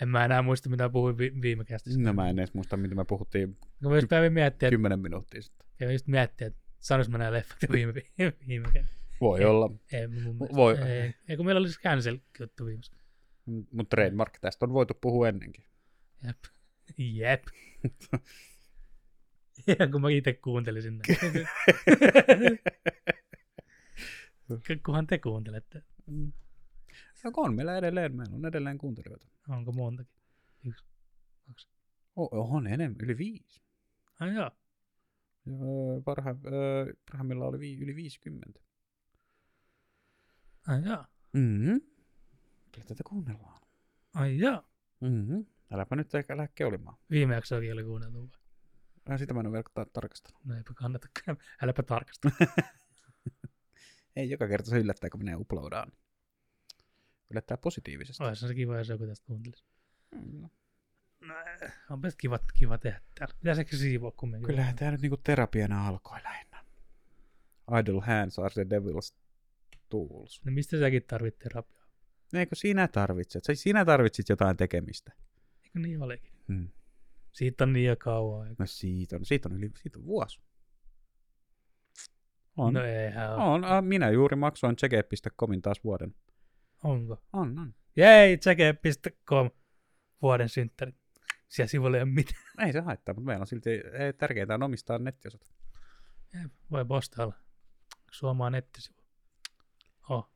En mä enää muista, mitä puhuin vi- viime kästissä. No mä en edes muista, mitä me puhuttiin Mä just miettiä, kymmenen minuuttia sitten. ja just miettiä, että Sanois mä nämä leffat jo viime, viime kerran. Voi Ei. olla. Ei, mun mielestä. Voi. Ei, ei, kun meillä oli se cancel-juttu viimeksi. Mutta trademark tästä on voitu puhua ennenkin. Jep. Jep. Ja kun mä itse kuuntelisin näitä. Kunhan te kuuntelette. No on meillä edelleen, meillä on edelleen kuuntelijoita. Onko montakin? Yksi. Oh, on enemmän, yli viisi. Ai joo. Öö, Parha, öö, parhaimmillaan oli vi, yli 50. Ai joo. Mm-hmm. Kyllä tätä kuunnellaan. Ai joo. Mm-hmm. Äläpä nyt ehkä lähde keulimaan. Viime jaksoakin oli kuunneltu. vai? Äh, sitä mä en ole vielä ta- tarkastanut. No eipä kannatakaan. Äläpä tarkasta. Ei joka kerta se yllättää, kun minä uploadaan. Yllättää positiivisesti. Olisi se kiva, jos joku tästä kuuntelisi. Mm. No, eh, onpa se kiva, kiva tehdä täällä. Pitäisi ehkä siivoa kumminkin. Kyllähän tämä nyt niinku terapiana alkoi lähinnä. Idle hands are the devil's tools. No mistä säkin tarvit terapiaa? Eikö sinä tarvitset? Sinä tarvitsit jotain tekemistä. Eikö niin olekin? Hmm. Siitä on niin jo kauan. aikaa. No siitä on, siitä on yli siitä on vuosi. On. No eihän ole. on. Minä juuri maksoin checke.comin taas vuoden. Onko? On, on. Jei, checke.com vuoden synttärit. Siellä sivulla ei ole mitään. Ei se haittaa, mutta meillä on silti ei, tärkeintä on omistaa nettiosoite. Jep, Voi postailla. Suomaa nettisivu. Oh.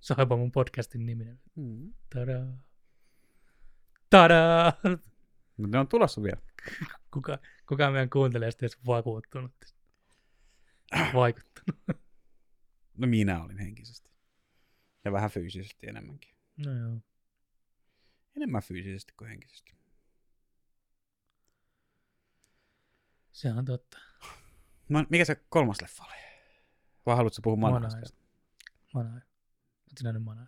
Se on jopa mun podcastin niminen. Mm. Tadaa. Tadaa! Mutta ne on tulossa vielä. Kuka, kuka meidän kuuntelee sitten vakuuttunut. Vaikuttanut. No minä olin henkisesti. Ja vähän fyysisesti enemmänkin. No joo. Enemmän fyysisesti kuin henkisesti. Se on totta. No, mikä se kolmas leffa oli? Vai haluatko puhua. Manaista? Manaja. Oletko nähnyt Manaja?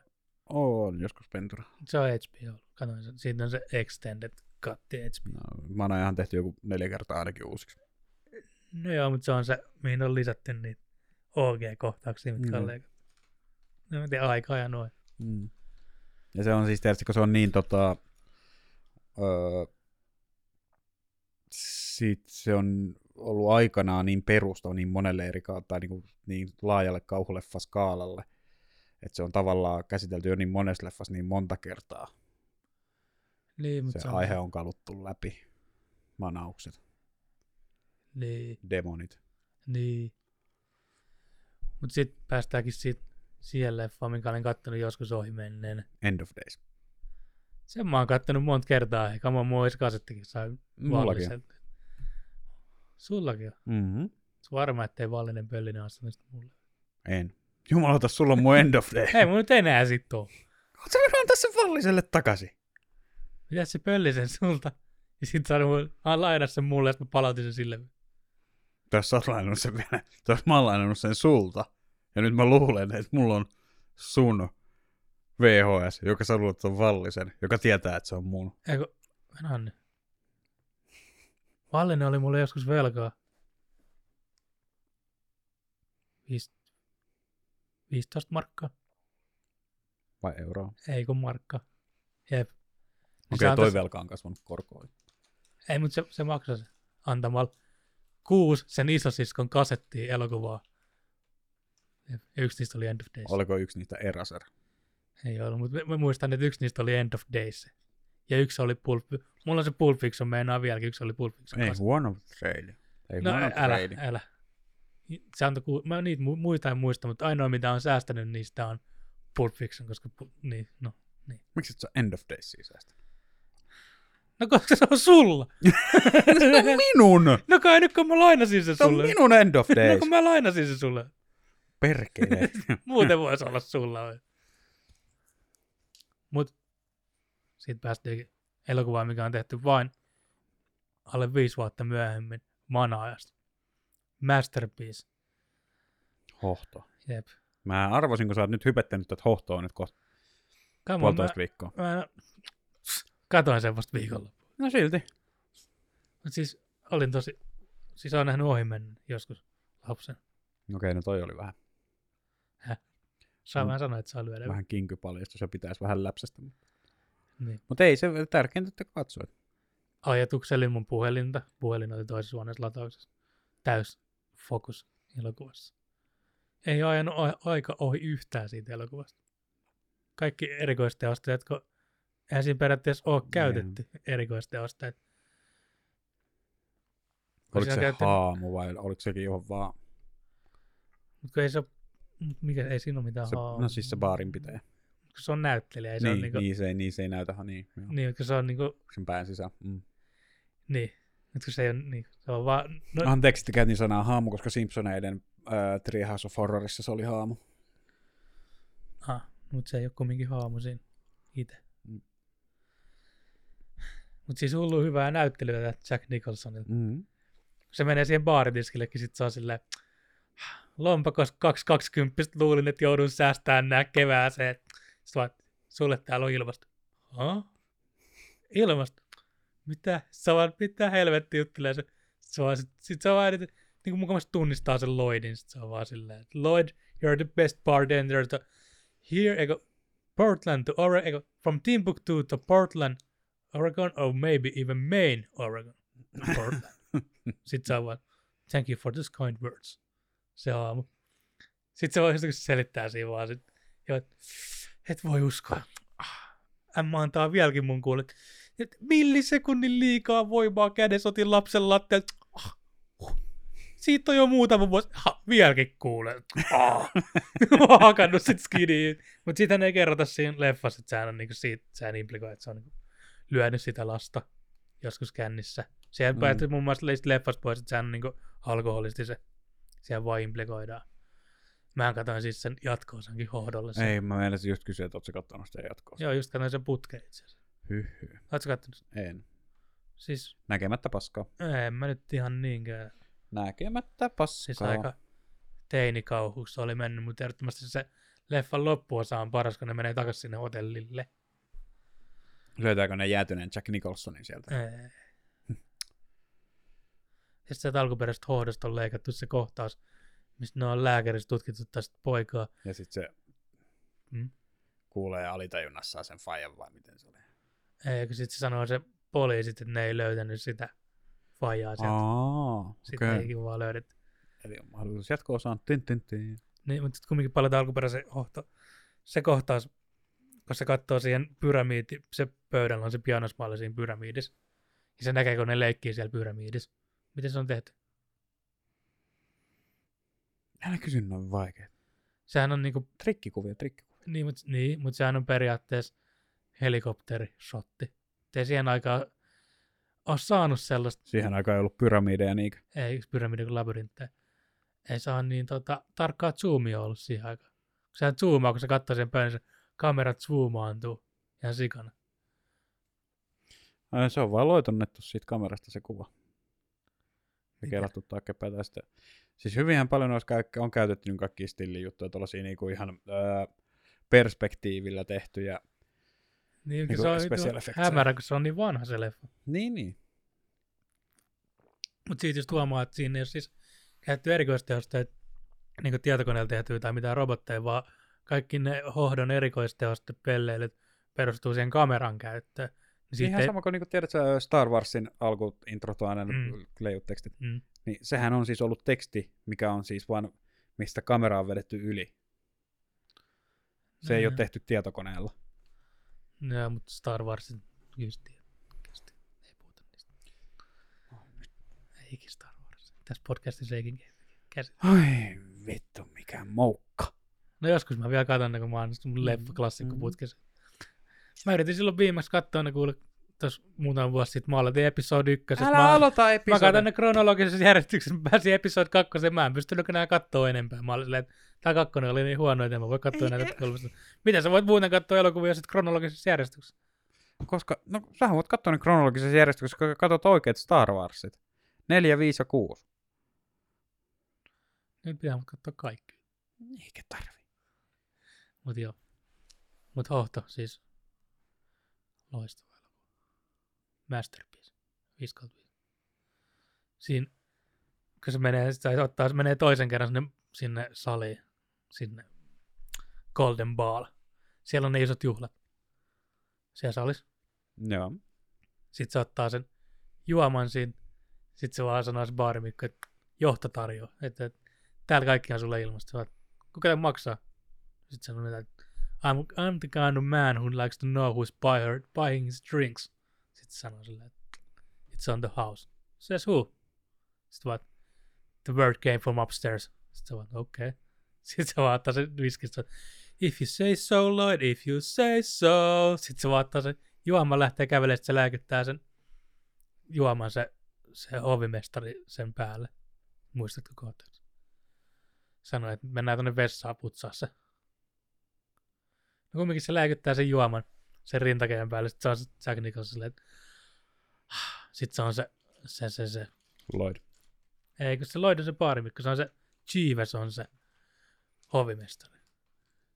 On joskus pentura. Se on HBO. Katoin sen. Siitä on se Extended Cut HBO. No, Manajahan on tehty joku neljä kertaa ainakin uusiksi. No joo, mutta se on se, mihin on lisätty niitä OG-kohtauksia, mitkä on Mm. leikattu. No, mä tiedän, aikaa ja noin. Mm. Ja se on siis tietysti, kun se on niin tota... Öö, sit se on ollut aikanaan niin perusta niin monelle eri tai niin, kuin, niin laajalle kauhuleffaskaalalle, että se on tavallaan käsitelty jo niin monessa leffassa niin monta kertaa. Niin, Se mutta se, on, aihe on kaluttu läpi. Manaukset, Niin, demonit. niin. Mutta sitten päästäänkin siitä siihen leffaan, minkä olen kattonut joskus ohi menneen. End of Days. Sen mä oon kattonut monta kertaa, eikä mä muissa kasettikin sai Mullakin. Sullakin on. Mm-hmm. Se varma, ettei Vallinen pöllinen sitä mulle. En. Jumalauta, sulla on mun End of Day. Ei mun nyt enää sit oo. Oot sä sen valliselle takaisin? Mitäs se pöllisen sulta? Ja sit sanoi, hän laina sen mulle, että mä palautin sen sille. Tässä oot lainannut sen vielä. Tässä mä oon lainannut sen sulta. Ja nyt mä luulen, että mulla on sun VHS, joka sä luulet, on Vallisen, joka tietää, että se on mun. Eikö, nyt. Vallinen oli mulle joskus velkaa. Viis, 15 markkaa. Vai euroa? Ei kun markka. Jep. Okei, okay, toi antais- velka on kasvanut korkoon. Ei, mutta se, se maksoi se antamalla kuusi sen isosiskon kasettia elokuvaa. Ja yksi niistä oli End of Days. Oliko yksi niistä Eraser? Ei ollut, mutta mä, muistan, että yksi niistä oli End of Days. Ja yksi oli Pulp Mulla on se Pulp Fiction, meinaa vieläkin, yksi oli Pulp Fiction. Ei, kasetti. One of Trade. Ei, No One of älä, Trade. älä. Se antoi, ku- mä niitä mu- muita en muista, mutta ainoa mitä on säästänyt niistä on Pulp Fiction, koska niin, no. Miksi et sä End of Days säästä? No koska se on sulla. se on minun! No kai nyt kun mä lainasin sen Se on sulle. minun End of No Days! kun mä lainasin sen sulle. Perkele. Muuten voisi olla sulla. Mut siitä päästiinkin elokuvaan, mikä on tehty vain alle viisi vuotta myöhemmin Manaajasta. Masterpiece. Hohto. Jep. Mä arvasin, kun sä oot nyt hypettänyt, että hohto on nyt kohta Come on, mä, puolitoista viikkoa. mä katoin sen vasta viikolla. No silti. Mut siis olin tosi, siis olen nähnyt ohi mennä joskus lapsen. Okei, no toi oli vähän, Saa Mm. vähän sanoa, että saa lyödä. vähän kinkypaljastus ja pitäisi vähän läpsästä. Niin. Mutta ei se tärkeintä, että katsoit. Ajatukselin mun puhelinta. Puhelin oli toisessa huoneessa latauksessa. Täys fokus elokuvassa. Ei ajanut a- aika ohi yhtään siitä elokuvasta. Kaikki erikoisteosteet, kun eihän siinä periaatteessa ole käytetty erikoisteosteet. Kun Oliko siinä se käytetty- haamu vai oliko sekin ihan vaan... Mutta ei se, mikä, ei siinä ole mitään Se, haavaa. no siis se baarin pitäjä. Kun se on näyttelijä, ei se Niin, on niinku, niin, se, ei- niin se ei näytä. Niin, joo. niin, se on niinku, Sen pään sisään. Mm. niin. Nyt kun se ei ole, niin, se on vaan, no, Anteeksi, että käytin sanaa haamu, koska Simpsoneiden äh, Treehouse of Horrorissa se oli haamu. ah, mutta se ei ole kumminkin haamu siinä itse. Mutta siis hullu hyvää näyttelyä Jack Nicholsonilta. Mm. se menee siihen baaritiskillekin, sit se on silleen, lompakos 220 luulin, että joudun säästämään nää kevääseen. Sitten vaan, sulle täällä on ilmasto. Ha? Ilmasto? Mitä? Se vaan, mitä helvetti juttelee se. Se vaan, sit, sit se vaan, että niin kuin mukavasti tunnistaa sen Lloydin. Sit se on vaan silleen, että Lloyd, you're the best bartender to here, eikä Portland to Oregon, eikä from Timbuktu to Portland, Oregon, or maybe even Maine, Oregon, Portland. Sitten se on vaan, thank you for those kind words. Se aamu. Sitten se selittää siinä vaan, sit, jo, et, et voi uskoa. Ah, Ämmä antaa vieläkin mun kuulle, että millisekunnin liikaa voimaa kädessä otin lapsen latteelta. Ah, huh. Siitä on jo muutama vuosi. Ha, vieläkin kuulee. Ah. Hakannut sit skidiin. Mutta siitä ei kerrota siinä leffassa, että sehän, on niinku siitä, sehän implikoi, että se on niinku lyönyt sitä lasta joskus kännissä. Sehän Mm. päätyi muun muassa leistä leffasta pois, että sehän on niinku alkoholisti se. Sehän vaan implikoidaan. Mä katsoin siis sen jatkoosankin hohdolle. sen. Ei, mä meinasin just kysyä, että ootko kattonut sitä jatkoa. Joo, just katsoin sen putken itse asiassa. Hyhy. Oletko kattonut? En. Siis, Näkemättä paskaa. en mä nyt ihan niinkään. Näkemättä paskaa. Siis aika teinikauhuksi oli mennyt, mutta ehdottomasti se leffan loppuosa on paras, kun ne menee takaisin sinne hotellille. Löytääkö ne jäätyneen Jack Nicholsonin sieltä? Ei. Ja sitten alkuperäisestä hohdosta on leikattu se kohtaus, mistä ne on lääkärissä tutkittu tästä poikaa. Ja sitten se Mm. kuulee alitajunnassaan sen fajan vai miten se oli? Eikö sitten se sanoo se poliisit, että ne ei löytänyt sitä faijaa sieltä. Aa, Sitten okei. eikin vaan löydetty. Eli on mahdollisuus jatko-osaan. Tin, tin, tin. Niin, mutta sitten kumminkin palataan alkuperäisen hohto. Se kohtaus, kun se katsoo siihen pyramiidi, se pöydällä on se pianosmaali siinä pyramiidissa. Ja se näkee, kun ne leikkii siellä pyramiidissa. Miten se on tehty? Älä kysy noin vaikeet. Sehän on niinku, Trikkikuvia, trikkikuvia. niin, mutta niin, mut sehän on periaatteessa helikopterishotti. Ei siihen aikaan ole saanut sellaista, Siihen aikaan ei ollut pyramideja niinkö. ei yksi pyramidi kuin labyrinttejä. Ei saa niin tota, tarkkaa zoomia ollut siihen aikaan. Kun sehän zoomaa, kun se katsoo sen pöydän, se kamerat zoomaantuu ihan sikana. Ai, Se on vaan loitonnettu siitä kamerasta se kuva. Ja kelattu taaksepäin tästä. Siis hyvinhän paljon olisi on käytetty niin kaikkia stillijuttuja, tuollaisia niinku ihan öö, perspektiivillä tehtyjä. Niin, Niinku se on niinku hämärä, kun se on niin vanha se leffa. Niin, niin. Mutta siitä just huomaa, että siinä ei ole siis käytetty erikoistehosteet niin tietokoneella tehtyä tai mitään robotteja, vaan kaikki ne hohdon erikoistehoste pelleilyt perustuu siihen kameran käyttöön. Niin siitä Ihan sama kuin niinku tiedät sä Star Warsin alkuintrotuainen Mm. mm. leijutekstit. mm, Niin sehän on siis ollut teksti, mikä on siis vaan, mistä kamera on vedetty yli. Se ei ole Mm. tehty tietokoneella. Joo, mutta Star Wars just tietysti. Ei puhuta niistä. Eikin Star Wars. Tässä podcastissa eikin käsitä. Ai vittu, mikä moukka. No joskus mä vielä katson, kun mä oon mun leffa klassikko putkessa. Mä yritin silloin viimeksi katsoa ne kuule tuossa muutama vuosi sitten. Mä aloitin episodi ykkösestä. Älä mä, aloita Mä episodia. katson ne kronologisessa järjestyksessä, mä pääsin episodi kakkoseen, mä en pystynyt enää katsoa enempää. Mä olin silleen, että tää kakkonen oli niin huono, että mä voi katsoa Ei, näitä ei. kolmesta. Miten sä voit muuten katsoa elokuvia sit kronologisessa järjestyksessä? Koska, no sähän voit katsoa ne kronologisessa järjestyksessä, kun katsot oikeat Star Warsit. 4, 5 ja 6. Nyt pitää mut katsoa kaikki. Eikä tarvi. Mut joo. Mut hohto siis. Loistava elokuva. Masterpiece. 5 5. Siinä, kun se menee, se ottaa, se menee toisen kerran sinne, sinne saliin, sinne Golden Ball. Siellä on ne isot juhlat. Siellä salissa. Joo. Sitten se ottaa sen juoman siinä. Sitten se vaan sanoo se baarimikko, että johto tarjoaa. Että, että täällä kaikki on sulle ilmasta. Kuka tämä maksaa? Sitten sanoo, että I'm, I'm the kind of man who likes to know who's buy her, buying his drinks. Sitten sanoo sille, että it's on the house. Says who? Sitten vaan, the word came from upstairs. Sitten vaan, okei. Okay. Sitten se vaan ottaa sen viskistä, if you say so, Lloyd, if you say so. Sitten se vaan ottaa sen juoma lähtee kävelemään, sitten se lääkyttää sen juoman se, se hovimestari sen päälle. Muistatko kohtauksen? Sanoi, että mennään tuonne vessaan putsaa se. No kumminkin se lääkyttää sen juoman sen rintakeen päälle. Sitten se on se Jack Nicholson silleen, että sitten se on se, se, se, se. Lloyd. Ei, kun se Lloyd on se baarimikko, se on se Jeeves on se hovimestari.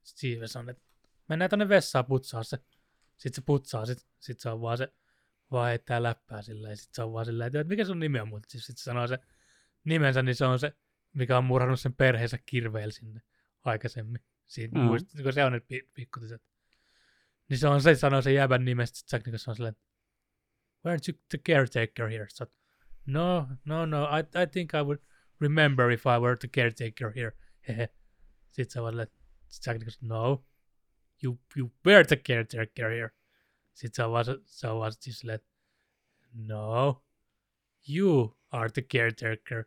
Sitten Jeeves on, että mennään tonne vessaan putsaa se. Sitten se putsaa, sit, sit se on vaan se, vaan heittää läppää silleen. Sitten se on vaan silleen, että mikä sun nimi on, mutta sitten se sanoo se nimensä, niin se on se, mikä on murhannut sen perheensä kirveellä sinne aikaisemmin. Siinä Mm. muistat, kun se on pi- pikkutytöt. Niin se on se, sanoo sen jäbän nimestä, sitten Jack Nicholson on silleen, weren't you the caretaker here? So, no, no, no, I, I think I would remember if I were the caretaker here. Sitten se on Jack Nicholson, no, you, you were the caretaker here. Sitten se on vaan, se- se on vaan siis silleen, no, you are the caretaker.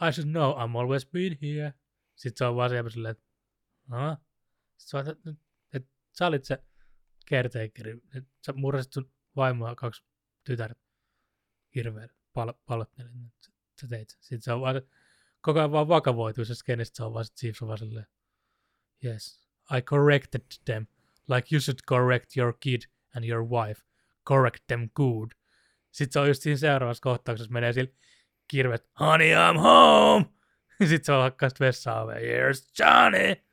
I should know, I'm always been here. Sitten se on vaan se silleen, on, että, että, että sä olit se caretakeri, että sä murrasit sun vaimoa kaksi tytärtä hirveellä pal- palottelin, sä- sä teit sen. Sitten se on vaan, koko ajan vaan vakavoituu se skenestä, se on vaan, sit Chiefs on vaan silleen, yes, I corrected them, like you should correct your kid and your wife, correct them good. Sitten se on just siinä seuraavassa kohtauksessa, menee sillä kirvet, honey, I'm home! Sitten se on hakkaa sitä vessaa here's Johnny!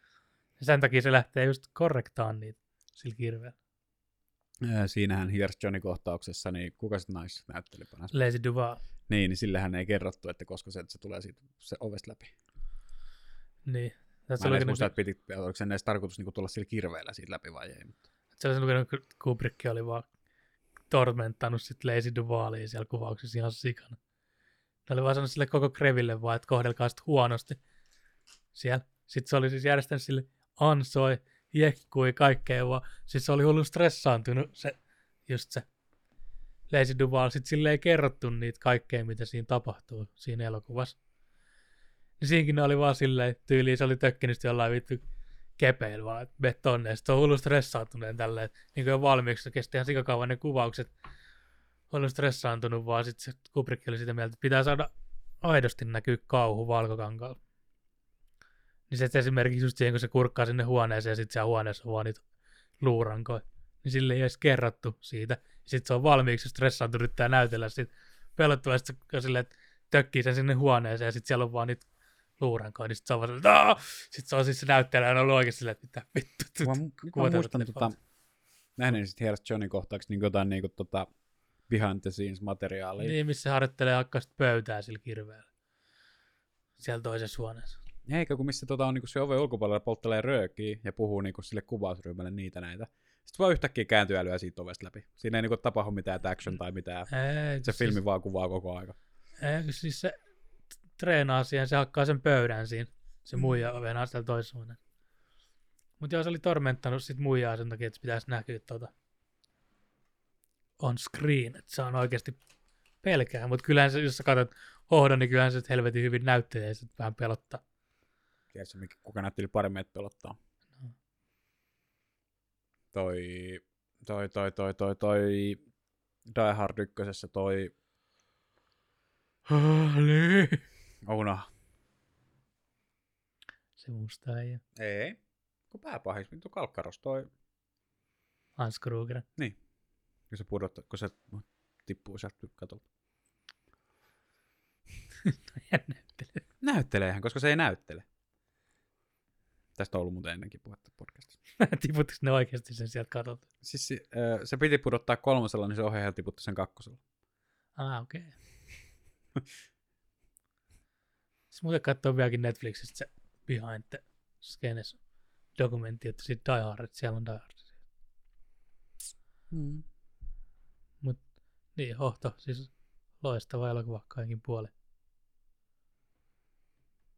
Sen takia se lähtee just korrektaan niitä sillä kirveellä. Ää, Siinähän Here's Johnny-kohtauksessa, niin kuka sitten naisnäyttelijä Lazy Duval. Niin, niin sillähän ei kerrottu, että koska se, että se tulee siitä se ovesta läpi. Niin. Mä en edes muista, että piti, oliko sen edes tarkoitus niin tulla sillä kirveellä siitä läpi vai ei. Mutta... se oli lukenut, että Kubrick oli vaan tormenttanut sit Lazy Duvalia siellä kuvauksessa ihan sikana. Ne oli vaan sanonut sille koko Kreville vaan, että kohdelkaa sitä huonosti siellä. Sitten se oli siis järjestänyt sille ansoi, jekkui, kaikkea vaan. Siis se oli hullu stressaantunut se, just se Lazy Duval. Sitten sille ei kerrottu niitä kaikkea, mitä siinä tapahtuu siinä elokuvassa. Niin siinäkin ne oli vaan silleen, tyyliin se oli tökkinyt jollain vittu kepeillä vaan, että mene tonne. Sitten on hullu stressaantuneen tälleen, että niin kuin jo valmiiksi kesti ihan sikakauan ne kuvaukset. Hullu stressaantunut vaan, sitten Kubrick oli sitä mieltä, että pitää saada aidosti näkyy kauhu valkokankaalla. Niin se että esimerkiksi just siihen, kun se kurkkaa sinne huoneeseen ja sitten siellä huoneessa on vaan niitä luurankoja. Niin sille ei edes kerrottu siitä. Sitten se on valmiiksi stressaantunut yrittää näytellä sit pelottavasti se silleen, että tökkii sen sinne huoneeseen ja sitten siellä on vaan niitä luurankoja. Niin sitten se on vaan silleen, sitten se on siis se näyttelijä on ollut oikeasti silleen, että mitä vittu. Mä, mä muistan tota, nähneen sitten Here's Johnny kohtauksia niin jotain niin kuin, tota, behind the scenes materiaalia. Niin, missä harjoittelee hakkaa pöytää sillä kirveellä. Siellä toisessa huoneessa. Eikä kun missä tota on niinku se oven ulkopuolella polttelee röökiä ja puhuu niinku sille kuvausryhmälle niitä näitä. Sitten vaan yhtäkkiä kääntyy lyö siitä ovesta läpi. Siinä ei niinku tapahdu mitään action tai mitään. Ei, Se siis, filmi vaan kuvaa koko aika. Ei, siis se treenaa siihen, se hakkaa sen pöydän siinä. Se muija ovenaa siellä toisessa huoneessa. Mutta joo, se oli tormenttanut sit muijaa sen takia, että se pitäisi näkyä tuota on screen, että se on oikeasti pelkää. Mutta kyllähän se, jos sä katsot hohdon, niin kyllähän se helvetin hyvin näyttelee ja vähän pelottaa. Tiedätkö, mikä- kuka näytteli paremmin, että pelottaa? No. Toi, toi, toi, toi, toi, toi Die Hard ykkösessä toi niin. Ouna. Se musta ei Ei. Kun pääpahis, vittu kalkkaros toi. Hans Kruger. Kun se pudottaa, kun se tippuu sieltä katolta. Jännittely. Näytteleehän, koska se ei näyttele. Tästä on ollut muuten ennenkin puhetta podcastissa. Tiputtiko ne oikeasti sen sieltä katolta? Siis se, se piti pudottaa kolmosella, niin se ohjaaja tiputti sen kakkosella. Ah, okei. Okay. Sitten muuten katsoo vieläkin Netflixistä se Behind the Scenes dokumentti, että siitä Die Hard, että siellä on Die Hard. Mm. Niin, hohto, siis loistava elokuva kaikin puolin.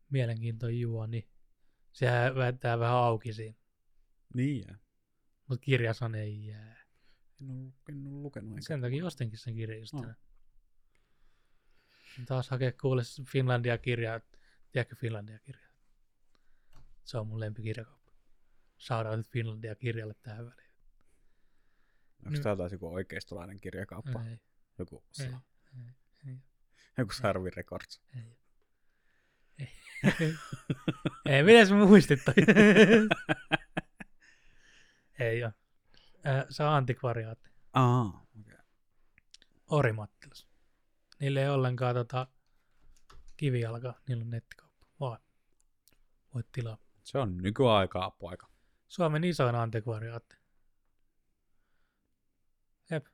mielenkiintoinen juoni. Sehän väittää vähän auki siinä, Niin jää. mutta kirjasan ei jää. En ole, en ole lukenut. Sen takia ostinkin sen kirjan just No. Taas hakea kuule Finlandia-kirjaa. Tiedätkö Finlandia-kirjaa? Se on mun lempikirjakauppa. Shoutoutit Finlandia-kirjalle tähän väliin. Onko Nyt- tää taas joku oikeistolainen kirjakauppa? Ei, Joku, ei, sa- ei, ei, joku Sarvi Records. ei. Ei, ei miten sä muistit toi? ei oo. Äh, se on antikvariaatti. Aa, okei. Okay. Orimattilas. Niillä ei ollenkaan tota kivijalkaa, niillä on nettikauppa. Vaan. Voit tilaa. Se on nykyaikaa, poika. Suomen isoin antikvariaatti. Jep.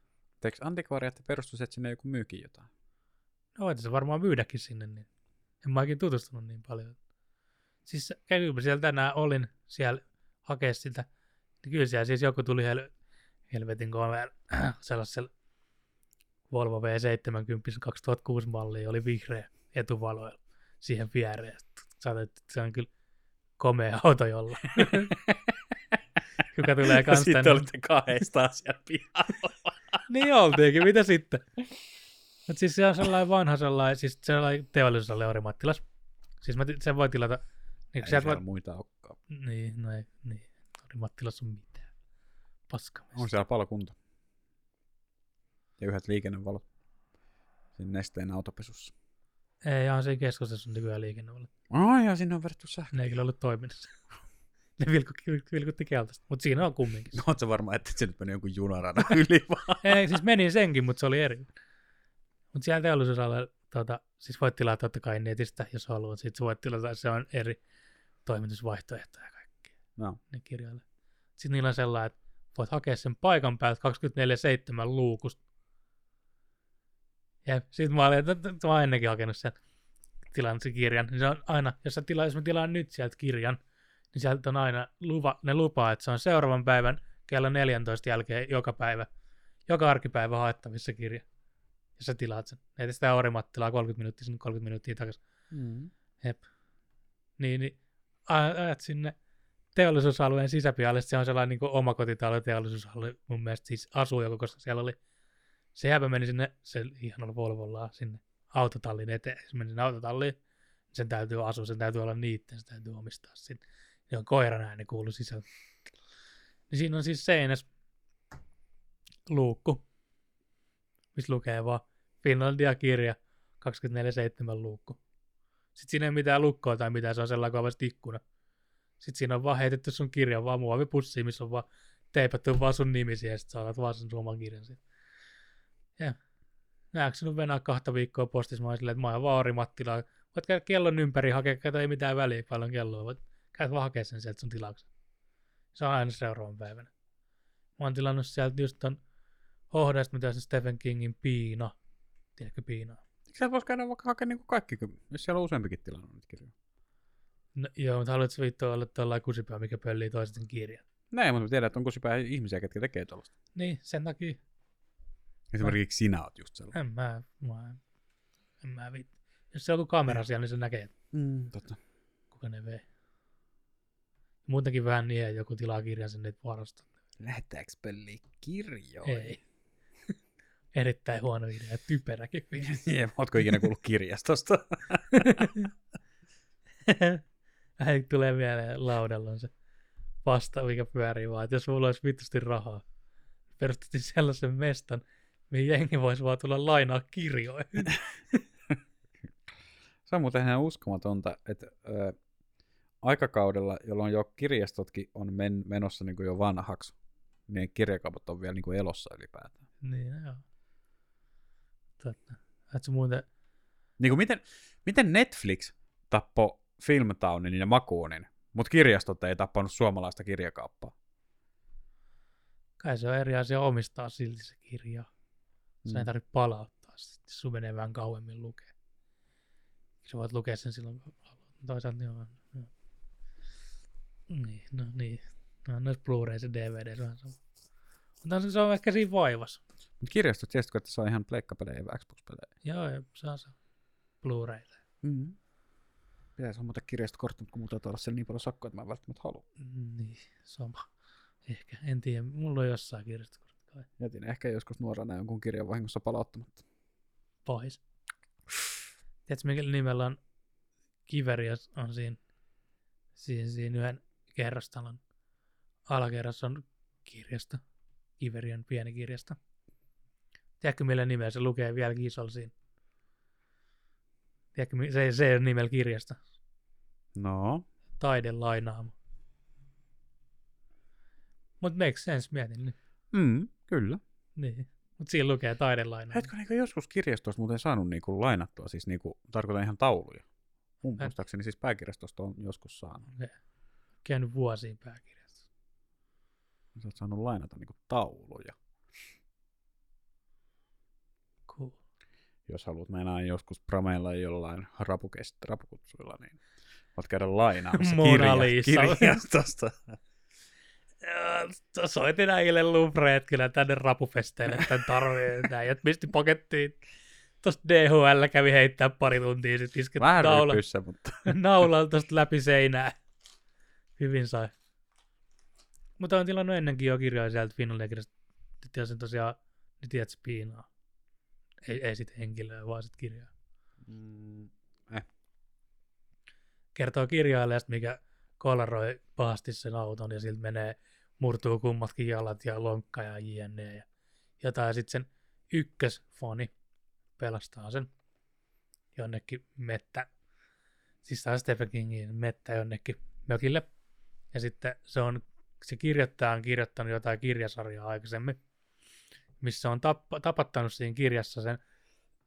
Eikö antikvariaatti perustus, että sinne joku myykin jotain? No voit se varmaan myydäkin sinne, niin en mä oikein tutustunut niin paljon. Siis kävinpä siellä tänään, olin siellä hakea sitä. Niin kyllä siellä siis joku tuli hel- helvetin komeen sellaisella Volvo V70 2006 malli oli vihreä etuvaloilla siihen viereen. Sanoin, että se on kyllä komea auto jolla. Kuka tulee kanssa Sitten olitte kahdestaan siellä pihalla. niin oltiinkin, mitä sitten? Mut siis se on sellainen vanha sellainen, siis sellainen teollisuusalue Ori Mattilas. Siis mä, sen voi tilata, niin Ei sieltä siellä voi, muita olekaan. niin, no ei, niin, Ori Mattilas on mitään. Paska. On siellä palokunta. Ja yhdet liikennevalot. Siinä nesteen autopesussa. Ei, ihan siinä keskustassa on nykyään liikenne ollut. Ai ja sinne on vedetty sähkö. Ne ei kyllä ollut toiminnassa. ne vilkutti, vilkutti keltaista, mutta siinä on kumminkin. No, oot sä varma, että se nyt meni jonkun junaradan yli vaan? Ei, siis meni senkin, mutta se oli eri. Mutta siellä teollisuusalueella, tota, siis voit tilata totta kai netistä, jos haluat. Sitten voit tilata, se on eri toimitusvaihtoehtoja ja kaikki. No. Ne kirjoille. Sitten niillä on sellainen, että voit hakea sen paikan päältä 24-7 luukusta. Ja sitten mä olin, että mä oon ennenkin hakenut sieltä tilannut sen kirjan. Niin se on aina, jos, sä tila, jos mä tilaan nyt sieltä kirjan, niin sieltä on aina luva, ne lupaa, että se on seuraavan päivän kello 14 jälkeen joka päivä, joka arkipäivä haettavissa kirja. Ja sä tilaat sen. Ei sitä Orimattilaa 30 minuuttia sinne 30 minuuttia takaisin. Mm. Jep. Niin, niin ajat sinne teollisuusalueen sisäpihalle, se on sellainen niin omakotitalo teollisuusalue, mun mielestä siis asuu joku, koska siellä oli, se jääpä meni sinne, se ihanalla Volvolla sinne autotallin eteen, se meni sinne autotalliin, sen täytyy asua, sen täytyy olla niitten, se täytyy omistaa sinne. Ja on koiran ääni kuuluu sisällä. Niin siinä on siis seinäs luukku, missä lukee vaan Finlandia-kirja 24-7 luukku. Sitten siinä ei mitään lukkoa tai mitään, se on sellainen kovasti ikkuna. Sitten siinä on vaan heitetty sun kirja vaan muovipussiin, missä on vaan teipattu vaan sun nimisi ja sitten saat vaan sun oman kirjan siitä. Ja näetkö sinun venää kahta viikkoa postissa, mä oon silleen, että mä oon vaan Ori Mattila. Voit käydä kellon ympäri hakea, kato ei mitään väliä paljon kelloa, voit käydä vaan hakea sen sieltä sun tilauksen. Se on aina seuraavan päivänä. Mä oon tilannut sieltä just ton Hohdasta, mitä se Stephen Kingin Piina. Tiedätkö Piinaa? Siellä voisi käydä vaikka hakemaan niin kaikki, jos siellä on useampikin tilannut niitä kirjoja. No, joo, mutta haluatko vittu olla tuollainen kusipää, mikä pöllii toisen kirjan? Näin, mutta tiedän, että onko sipä ihmisiä, ketkä tekee tuollaista. Niin, sen takia Esimerkiksi sinä oot just sellainen. en mä, mä en mä vittu. Jos se on kamera siellä, niin se näkee, Mm, totta. kuka ne vei. Muutenkin vähän niin, että joku tilaa kirjan sinne, että varastaa. Lähettääkö peliä kirjoja? Ei. Erittäin huono idea, typeräkin vielä. Jep, ootko ikinä kuullut kirjastosta? Äi tulee mieleen laudalla se vasta, mikä pyörii vaan, että jos mulla olisi vitusti rahaa, perustettiin sellaisen mestan, mihin jengi voisi vaan tulla lainaa kirjoja. Se on muuten ihan uskomatonta, että ö, aikakaudella, jolloin jo kirjastotkin on men- menossa niin kuin jo vanhaksi, niin kirjakaupat on vielä niin kuin elossa ylipäätään. niin, joo. Totta. Et se muuten, Niin kuin miten, miten Netflix tappoi Filmtownin ja Makuunin, mutta kirjastot ei tappanut suomalaista kirjakauppaa? kai se on eri asia omistaa silti se kirja. Se ei Mm. tarvitse palauttaa, sitten sun menee vähän kauemmin lukea. Sä voit lukea sen silloin. Toisaalta joo. joo. Niin, no niin. No noissa Blu-rays ja DVD, se on sama. Mutta se, se on ehkä siinä vaivassa. Mutta kirjastot, tiesitkö, että saa ihan pleikkapelejä ja Xbox-pelejä? Joo, ja saa se Blu-raylle. Mm. Pitäisi hommata kirjastokortti, mutta kun mulla taitaa olla siellä niin paljon sakkoa, että mä en välttämättä halua. Niin, sama. Ehkä, en tiedä. Mulla on jossain kirjastokortti kai. Jätin ehkä joskus nuorena jonkun kirjan vahingossa palauttamatta. Pahis. Tiedätkö, mikä nimellä on Kiverias on siinä, siinä, siinä yhden kerrostalon alakerrassa on kirjasto. Kiverian pieni kirjasto. Tiedätkö, millä nimellä se lukee vielä isolla siinä? Tiedätkö, se, se on nimellä kirjasta. No, Taiden lainaama. Mut makes sense, mietin nyt. mm, kyllä. Niin. Mut siinä lukee taiden lainaama. Hetkö niin joskus kirjastosta muuten saanut niin kuin lainattua, siis niin kuin, tarkoitan ihan tauluja. Mun Mä- muistaakseni siis pääkirjastosta on joskus saanut. Okei. Käynyt vuosiin pääkirjassa. Sä oot saanut lainata niin kuin tauluja. Cool. Jos haluat mennä joskus prameilla jollain rapukest, rapukutsuilla, niin voit käydä lainaamassa kirja, kirjastosta. Ja soitin äijille Louvre, että kyllä tänne rapufesteille tämän tarvii. Näijät pisti pakettiin. Tuosta DHL kävi heittää pari tuntia, sitten isket Vähän naula, rypyssä, mutta naulalla tuosta läpi seinää. Hyvin sai. Mutta on tilannut ennenkin jo kirjoja sieltä Finlandia-kirjasta. Nyt tilasin tosiaan, nyt tiedät spiinaa. Ei, ei sit henkilöä, vaan sit kirjaa. mm, Kertoo kirjailijasta, mikä kolaroi pahasti sen auton ja siltä menee, murtuu kummatkin jalat ja lonkka ja jne. Ja jotain. Sitten sen ykkösfoni pelastaa sen jonnekin mettä. Siis saa Stephen Kingin mettä jonnekin mökille. Ja sitten se on, se kirjoittaja on kirjoittanut jotain kirjasarjaa aikaisemmin, missä on tappa, tapattanut siinä kirjassa sen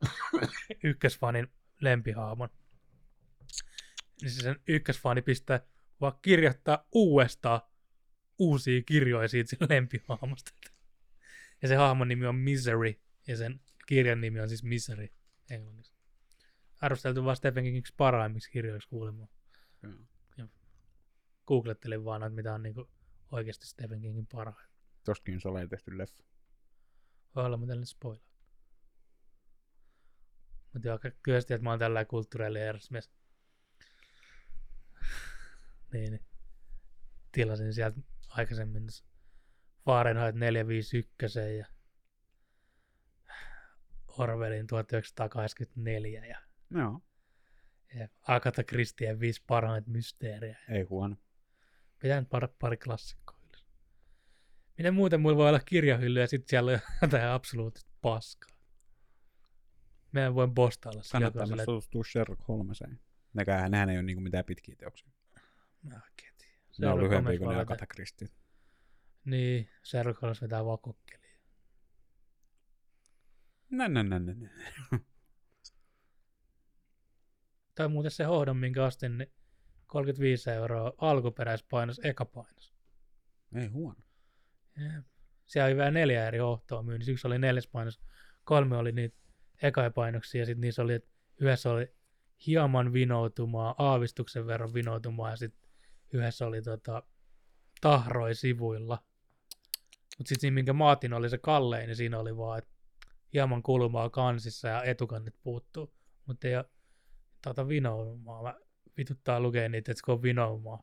ykkösfanin lempihaamon. Niin se sen ykkösfani pistää vaan kirjoittaa uudestaan uusia kirjoja siitä sen lempihahmosta. Ja se hahmon nimi on Misery, ja sen kirjan nimi on siis Misery englanniksi. Arvosteltu vaan Stephen Kingiksi parhaimmiksi kirjoiksi kuulemaan. joo. Googlettelin vaan noita, mitä on niinku oikeasti Stephen Kingin parhain. Tostakin se oli tehty leffa. Voi olla, mutta en spoilaa. Mutta joo, kyllä tiedät, että mä oon tällainen kulttuurillinen herrasmies. niin, niin. Tilasin sieltä aikaisemmin Fahrenheit 451 ja Orwellin 1984 ja, Joo, ja Agatha Christien viisi parhaita mysteeriä. ei huono. Pitää nyt pari, pari klassikkoa. Miten muuten mulla voi olla kirjahylly ja sitten siellä on jotain absoluuttista paskaa. Meidän voin postailla sillä Kannattaa myös tutustua Sherlock Holmeseen. Nekään, nehän ei ole niinku mitään pitkiä teoksia. Mä oikein tiedä. Ne on lyhyempiä kuin voi ne Agatha Christie. Niin, Sherlock Holmes vetää vaan kokkeliin. Nä, nä, nä, nä, nä. Tai muuten se hohdon, minkä ostin, niin 35 euroa alkuperäispainos, eka painos. Ei huono. Siellä oli vielä neljä eri hohtoa myynnissä. Yksi oli neljäs painos, kolme oli niitä eka painoksia ja sitten niissä oli, että yhdessä oli hieman vinoutumaa, aavistuksen verran vinoutumaa ja sitten yhdessä oli tota, tahroi sivuilla. Mutta sitten siinä, minkä maatin oli se kallein, niin siinä oli vaan, että hieman kulmaa kansissa ja etukannit puuttuu. Mutta ei ole tota vinoumaa. Mä vituttaa lukea niitä, että se on vinoumaa.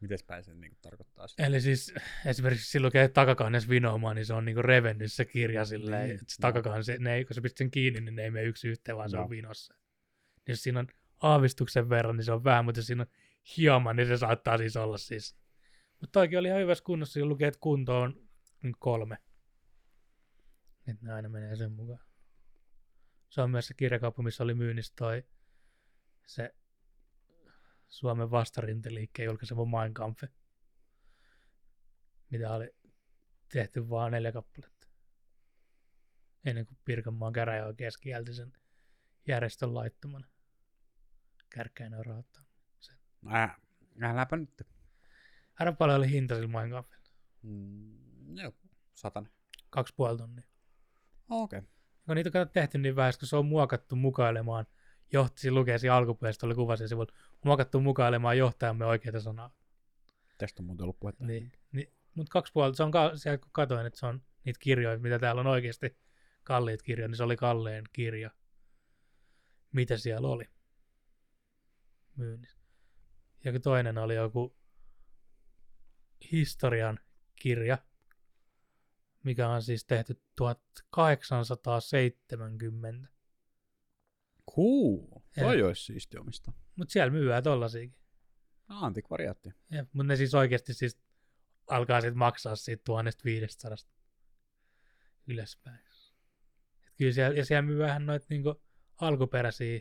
Mites päin se niinku tarkoittaa sitä? Eli siis esimerkiksi silloin, kun takakannes vinoumaan, niin se on niinku revennyt se kirja silleen, Niin, että se joo. takakansi, ne ei, kun sä pistät sen kiinni, niin ne ei mene yksi yhteen, vaan se on vinossa. Niin jos siinä on aavistuksen verran, niin se on vähän, mutta jos siinä on hieman, niin se saattaa siis olla siis. Mutta toikin oli ihan hyvässä kunnossa, siinä lukee, että kunto on kolme. Että ne aina menee sen mukaan. Se on myös se kirjakauppa, missä oli myynnissä toi se Suomen vastarinteliikkeen julkaisema Mein Kampf, mitä oli tehty vaan neljä kappaletta. Ennen kuin Pirkanmaan käräjäoikeus kielti sen järjestön laittomana. Kärkkäinen on rahoittanut. Äh, äläpä nyt. Aina paljon oli hinta sillä Mein Kampfilla. Mm, joo, satan. Kaksi puoli tonnia. Okei. Okay. Kun niitä on tehty niin vähän, kun se on muokattu mukailemaan, johti, lukee siinä alkuperäistä, oli kuva siinä sivulla, muokattu mukailemaan johtajamme oikeita sanaa. Tästä on muuten ollut puhetta. Niin, niin, mutta kaksi puolta, se on ka- siellä kun katoin, että se on niitä kirjoja, mitä täällä on oikeasti kalliit kirjoja, niin se oli kalleen kirja. Mitä siellä oli? myynnissä. Ja toinen oli joku historian kirja, mikä on siis tehty 1870. Cool. Toi olisi siisti omista. Mutta siellä myydään tollasiakin. No, antikvariaatti. Mutta ne siis oikeasti siis alkaa sitten maksaa siitä 1500 ylöspäin. Et kyllä siellä, ja siellä myy vähän noita niinku alkuperäisiä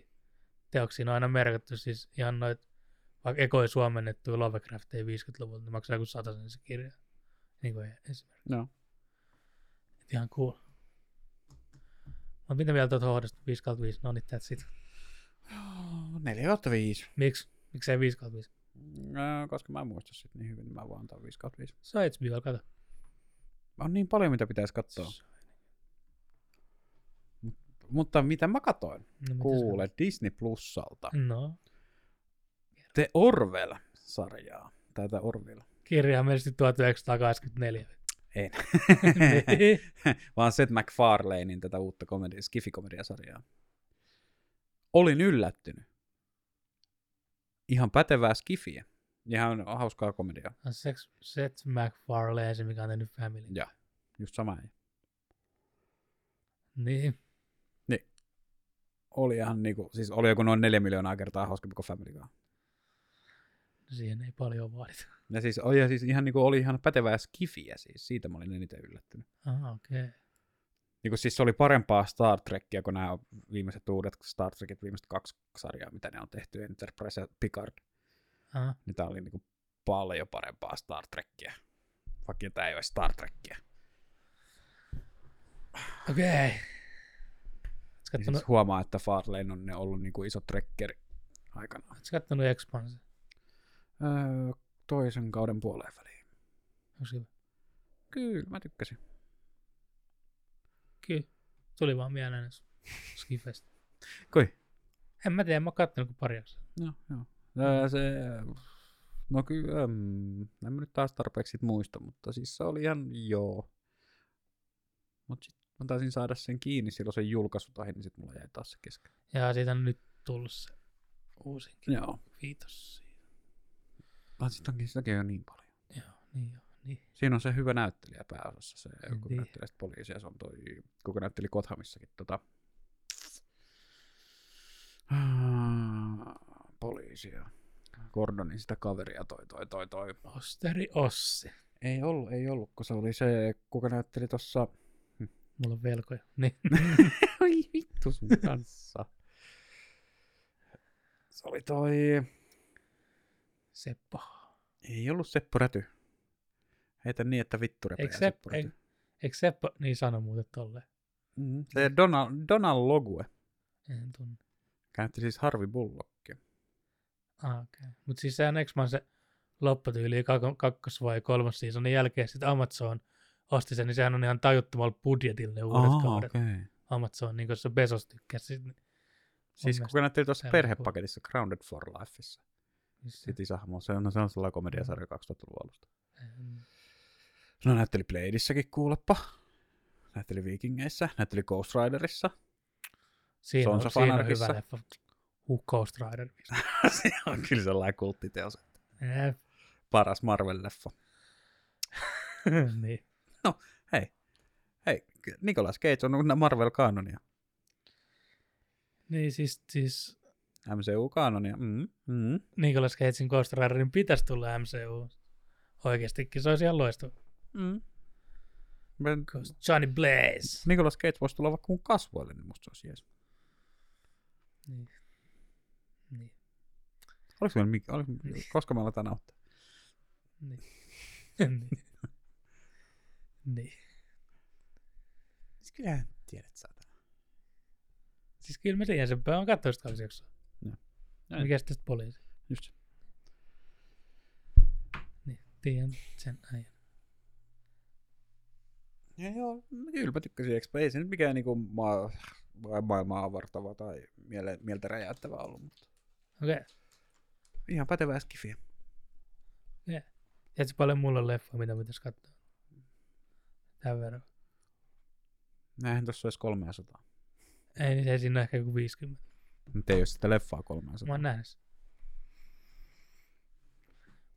teoksia, ne on aina merkitty siis ihan noit, vaikka ekoi suomennettuja Lovecraftia 50-luvulta, ne maksaa joku sen se kirja. Niin kuin esimerkiksi. No. Et ihan cool. Mutta mitä mieltä olet hoidosta 5 5? No niin, that's it. 4 kautta 5. Miksi? Miksei 5 5? No, koska mä en muista sit niin hyvin, niin mä vaan antaa 5 kautta 5. Se on HBO, kato. On niin paljon, mitä pitäisi katsoa. Mutta mitä mä katoin? No, Kuule, Disney Plusalta. No. The Orwell-sarjaa. Tätä Orwell. Kirjaimellisesti 1984. En. Niin. Vaan Seth MacFarlanein tätä uutta komedia, Skifi-komediasarjaa. Olin yllättynyt. Ihan pätevää Skifiä. Ihan hauskaa komediaa. On Sex, Seth MacFarlane, se mikä on tehnyt Family. Ja, just sama ei. Niin. Oli ihan niinku, siis oli joku noin neljä miljoonaa kertaa hauskempi kuin Family Guy. Siihen ei paljon vaadita. Ja siis, oli, ja siis ihan niinku, oli ihan pätevää skifiä siis, siitä mä olin eniten yllättynyt. Ah, okei. Okay. Niinku, siis se oli parempaa Star Trekkia kuin nämä viimeiset uudet Star Trekit, viimeiset kaksi sarjaa, mitä ne on tehty, Enterprise ja Picard. Ah, Niin tää oli niinku paljon parempaa Star Trekkiä. Vaikka tää ei ole Star Trekkiä. okei. Okay. Niin Oletko siis huomaa, että Farlane on ne ollut niinku iso trekkeri aikana. kattonut Expanse? Öö, toisen kauden puoleen väliin. Onko? Kyllä, mä tykkäsin. Kyllä. Tuli vaan mieleen Skifestä. Koi? En mä tiedä, mä oon kattonut kuin pari jaksoa. No, joo. Öö, se, no kyllä, äm, en mä nyt taas tarpeeksi sit muista, mutta siis se oli ihan joo. Mutta sitten mä taisin saada sen kiinni silloin sen julkaisutahin, niin sitten mulla jäi taas se kesken. Ja siitä on nyt tullut se uusinkin. Joo. Viitos onkin, sitäkin on niin paljon. Joo, niin joo. Niin. Siinä on se hyvä näyttelijä pääosassa, se En kun tiedä. näyttelee poliisia, se on toi, kuka näytteli Kothamissakin tota, poliisia. Gordonin sitä kaveria toi toi toi toi. Osteri Ossi. Ei ollut, ei ollut, kun se oli se, kuka näytteli tossa... Mulla on velkoja. Niin. Ai vittu sun kanssa. Se oli toi... Seppo. Ei ollut Seppo Räty. Heitä niin, että vittu repeää Eikö, Seppo Sepp, Räty. eikö, eikö Seppo niin sano muuten tolleen? Mm, se Donald, Donald Logue. En tunne. Käytti siis Harvey Bullockia. Ah, okei. Okay. Mutta siis sehän X-Man se lopputyyli kak- kakkos- vai kolmas seasonin jälkeen sitten Amazon osti sen, niin sehän on ihan tajuttomalla budjetilla ne uudet Aa, kaudet. okei. Amazon, niin kuin se Bezos tykkäsi. Niin Siis kuka näytteli tuossa täällä perhepaketissa Grounded for Lifeissa. Sitten isähmo, se on, se on sellainen komediasarja 2000-luvun alusta. en- No näytteli Bladeissakin kuuleppa. Näytteli Vikingeissä, näytteli Ghost Riderissa. Siinä on, siinä on hyvä leffa. Huh, Ghost Rider. se on kyllä sellainen kulttiteos. Jep. Paras Marvel-leffa. niin. Hei, hei, Nicolas Cage on Marvel-kanonia. niin siis, siis MCU-kanonia. Mm, mm. Nicolas Cagein Ghost Riderin pitäisi tulla MCU. Oikeastikin se olisi ihan loistava. Mm. Ghost Johnny Blaze. Nicolas Cage voisi tulla vaikka mun kasvoille, niin musta se olisi jees. Niin. Niin. Oliko meillä, mik- oliko, koska me aletaan nauttia? Niin. niin. niin. Siis kyllähän tiedät saatana. Siis kyllä mä tiedän sen, mä oon katsoa sitä jaksoa. Joo. Joo. Mikä sitten poliisi? Just se. Niin, tiedän sen ajan. Ja joo, kyllä mä tykkäsin Expo. Ei se nyt mikään niinku maa, maailmaa avartava tai miele, mieltä räjäyttävä ollut, mutta Okei. Okay. ihan pätevää skifiä. Tiedätkö paljon mulla on leffa, mitä pitäisi katsoa? Tämän verran. Näinhän tossa olisi 300. Ei, niin ei siinä ole ehkä joku 50. Nyt ei ole sitä leffaa Mä 300. oon nähnyt sen.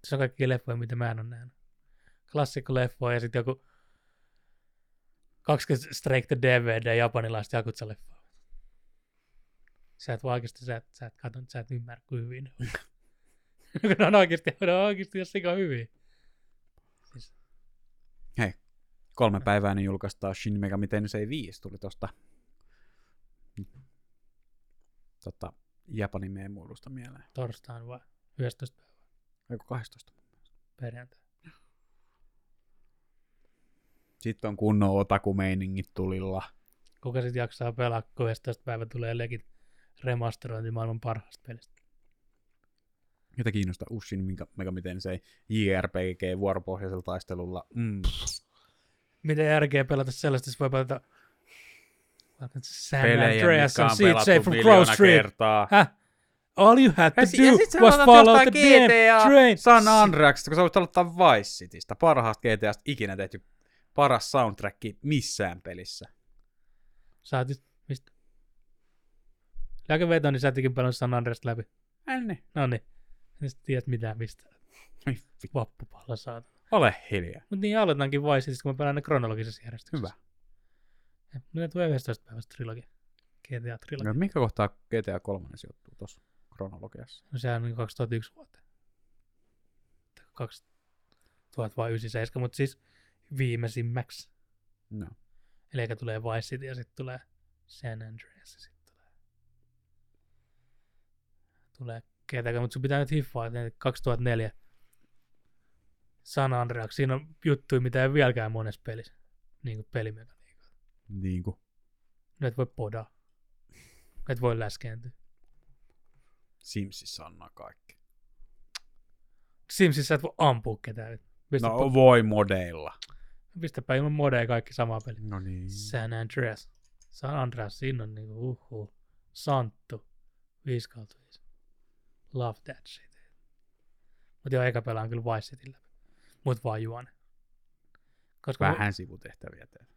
Se on kaikki leffoja, mitä mä en ole nähnyt. Klassikko leffoja ja sitten joku 20 Strike the DVD japanilaista jakutsa leffaa. Sä et vaan oikeasti, sä et, sä et katso, sä et ymmärrä, kuin hyvin ne on. oikeasti, ne on oikeasti jos sika hyviä. Siis, Kolme päivää niin julkaistaan Shin Megami Tensei 5, tuli tosta tota, Japanin meemuilusta mieleen. torstaina vai 11 päivää Eikö 12? perjantai. Sitten on kunnon otaku-meiningit tulilla. Kuka sit jaksaa pelaa, kun 11 päivä tulee legit remasterointi maailman parhaasta pelistä. Jota kiinnostaa Ushin Megami Tensei JRPG vuoropohjaisella taistelulla. Mm. Miten järkeä pelata sellaista, jos voi pelata San Pelejä, Andreas on pelattu Safe from Crow Street. kertaa. Häh? All you had to do ja sit was follow the damn GTA train. San Andreasista, kun sä voit aloittaa Vice Citystä, parhaasta GTAsta ikinä tehty paras soundtrack missään pelissä. Sä oot just, mistä? Lääkeveto, niin sä etkin pelannut San Andreas läpi. Änni. No niin. En sä tiedät mitään mistä. Vappupalla saatana. Ole hiljaa. Mut niin aloitankin Vice Citystä, kun mä pelaan ne kronologisessa järjestyksessä. Hyvä. Mitä tulee 11 päivästä trilogia? GTA trilogia. No, mikä kohtaa GTA 3 sijoittuu tuossa kronologiassa? No sehän on niin 2001 vuoteen. 2097, mutta siis viimeisimmäksi. No. Eli eikä tulee Vice City ja sitten tulee San Andreas ja sitten tulee, tulee GTA, mutta sun pitää nyt hiffaa, että 2004 San Andreas, siinä on juttuja, mitä ei vieläkään monessa pelissä, niin kuin pelimekaniikka. Niin kuin No et voi podaa. Et voi läskääntyä. Simsissä on nämä kaikki. Simsissä et voi ampua ketään. Pistä, No voi modeilla. pistäpä ilman modeja kaikki sama peli. No niin. San Andreas. San Andreas, siinä on niinku uhu. Santtu. 5 kautta 5. Love that shit. Mut joo, eikä pelaan kyllä Vice Cityn läpi. Mut vaan juone. Koska Vähän sivutehtäviä teet.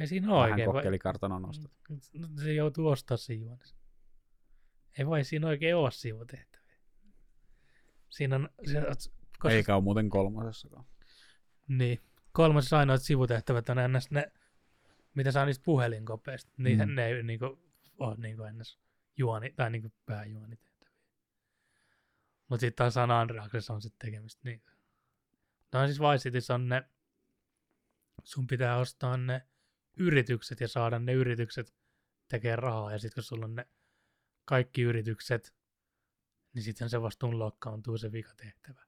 Ei siinä ole Vähän oikein. kokkelikartanon ostat. No, se joutuu ostaa siinä juonessa. Ei voi siinä oikein ole sivutehtäviä. Siinä on, se, koska, Eikä ole muuten kolmosessakaan. Niin. Kolmas ainoat sivutehtävät on ennäs ne, mitä saa niistä puhelinkopeista. Niin Mm. mm. ne ei niinku, ole niinku ennäs juoni, tai niinku pääjuonitehtäviä. Mutta sitten taas San Andreasessa on sitten tekemistä. Niin. No siis Vice Cityssä on ne, sun pitää ostaa ne yritykset ja saada ne yritykset tekee rahaa. Ja sitten kun sulla on ne kaikki yritykset, niin sitten se vasta unlockkaantuu se vikatehtävä.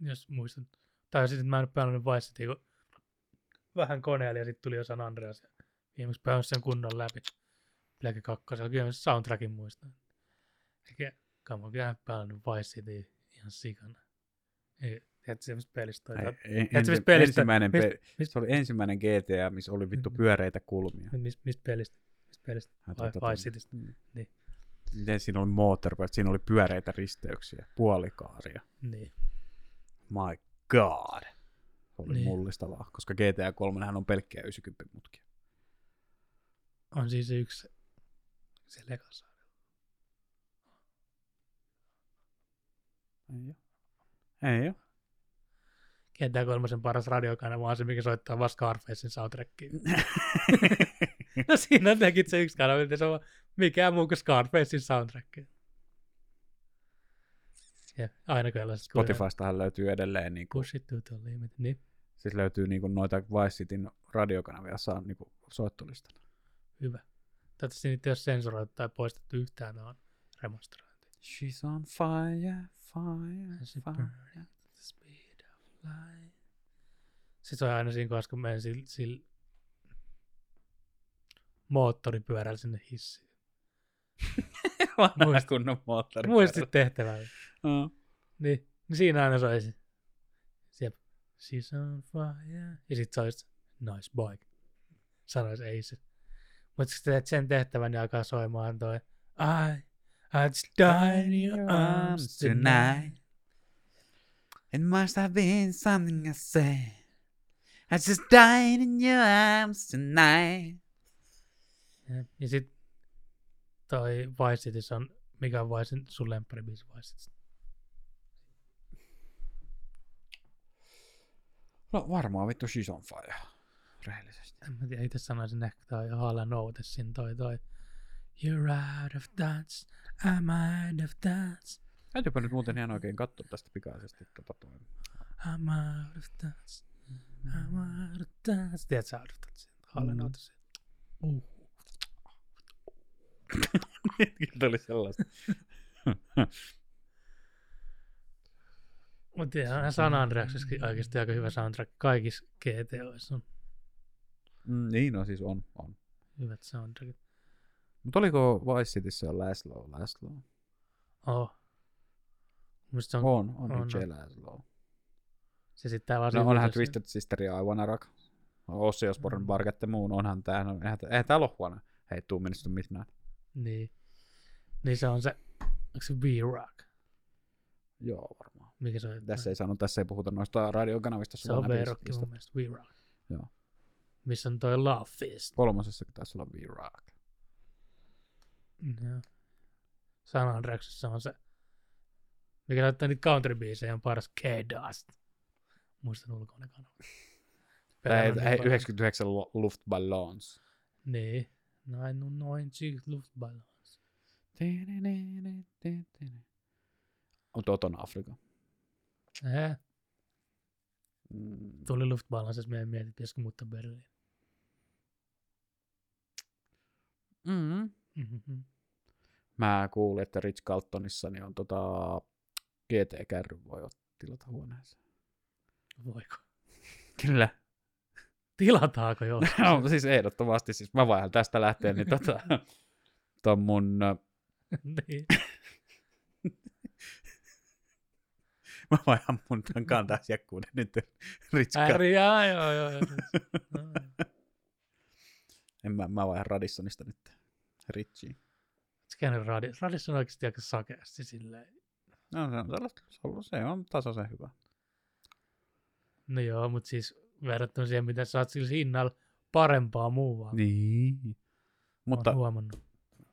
Jos muistan. Tai sitten mä en pelannut Vice kun vähän koneella ja sitten tuli jo San Andreas. Ja viimeksi pääsin sen kunnon läpi. Black 2. Kyllä soundtrackin muistan. Eikä, oon kyllä pelannut Vice ihan sikana. Ei, tiedätkö semmoista pelistä? Ei, Tiedätkö, ensi, pelistä? ensimmäinen Mist- pe- mist- se oli ensimmäinen GTA, missä oli vittu Mm. pyöreitä kulmia. Mistä mist pelistä? Mistä pelistä? Ai, Vai, tota, Vice Citystä. mm. Niin. Miten siinä oli moottoripyörät, siinä oli pyöreitä risteyksiä, puolikaaria. Niin. My god. Se oli Niin. mullistavaa, koska GTA 3 on pelkkiä 90 mutkia. On siis se yksi se lekassa. Ei oo. Ei oo. Kentää kolmosen paras radiokanava on se, mikä soittaa vaan Scarfacein soundtrackia. no siinä on nekin se yksi kanava, että se on mikään muu kuin Scarfacein soundtrack. Ja aina tällaiset Spotifystahan löytyy edelleen, niin kuin, Push it to the limit. Niin, siis löytyy niin kuin noita Vice Cityn radiokanavia saa niin kuin soittolistalla. hyvä. Toivottavasti niitä ei ole sensuroitu tai poistettu yhtään, ne on remasterointi. She's on fire, fire, fire. Light. Sitten se on aina siinä kohdassa, kun menen sillä sil moottoripyörällä sinne hissiin. Vanha kunnon moottori. Muistit tehtävää. Uh. Niin, niin siinä aina soisi. Jep. She's on fire. Ja sit soisi nice bike. Sanois ei se. Mutta sitten teet sen tehtävän ja alkaa soimaan toi I, I just died in your arms tonight. It must have been something I said. I just died in your arms tonight. Ja, ja sit toi Vice City on, mikä on Vice, City, sun lemppari biisi Vice City? No varmaan vittu She's on fire, rehellisesti. En mä tiedä, itse sanoisin ehkä toi Hala Noutessin toi toi You're out of dance, I'm out of dance. Täytyypä nyt muuten ihan oikein katsoa tästä pikaisesti. Tota toi. I'm out of dance, I'm out of dance. Tiedätkö sä out of dance? Mm. Outisin. Uh. Kyllä oli sellaista. Mutta ihan San Andreasissakin oikeasti aika hyvä soundtrack. Kaikissa GTOissa on Mm, niin, no siis on. on. hyvät soundtrackit. Mutta oliko Vice Cityssä on Laszlo? Laszlo? Oh. Musta se on, On, on, on, Laszlo. se sitten vaan No onhan Twisted Sister ja I Wanna Rock. Ossi Osborn, Mm. Barget ja muun. Onhan tää, no, eihän, eihän täällä ole huono. Hei, tuu menestä mitään. Niin. Niin se on se, onko se V-Rock? Joo, varmaan. Mikä se on? Tässä ei saanut, tässä ei puhuta noista radiokanavista. se on V-Rock mun mielestä, V-Rock. Joo. Missä on toi Love Fist. Kolmosessa taisi olla V-Rock. Joo. San Andreasissa on se, mikä näyttää niitä country on paras K-Dust. Muistan ulkoinen kanava. Paljon. 99 Lu- Luftballons. Niin. Nein, no noin Luftballons. On Toton Afrika. Eh, Mm. tuli Luftballonsissa meidän mietit, pitäisikö muuttaa Berliin. Mm. Mm-hmm. Mä kuulin, että Rich Carltonissa niin on tota GT-kärry voi ot- tilata huoneeseen. Voiko? Kyllä. Tilataanko jo? no, siis ehdottomasti. Siis mä vaihan tästä lähtien, niin tota, ton mun, niin. mä vaihan mun ton kanta-asiakkuuden nyt Rich Carlton. Äri, jaa, joo, joo. joo. No, En mä, mä vaihan Radissonista nyt Richiin. Se käynyt radi. Radissa on oikeasti aika sakeasti silleen. No se on, sellaista, se on, se on tasaisen hyvä. No joo, mutta siis verrattuna siihen, mitä saat sillä hinnalla parempaa muualla. Niin. Mutta, huomannut.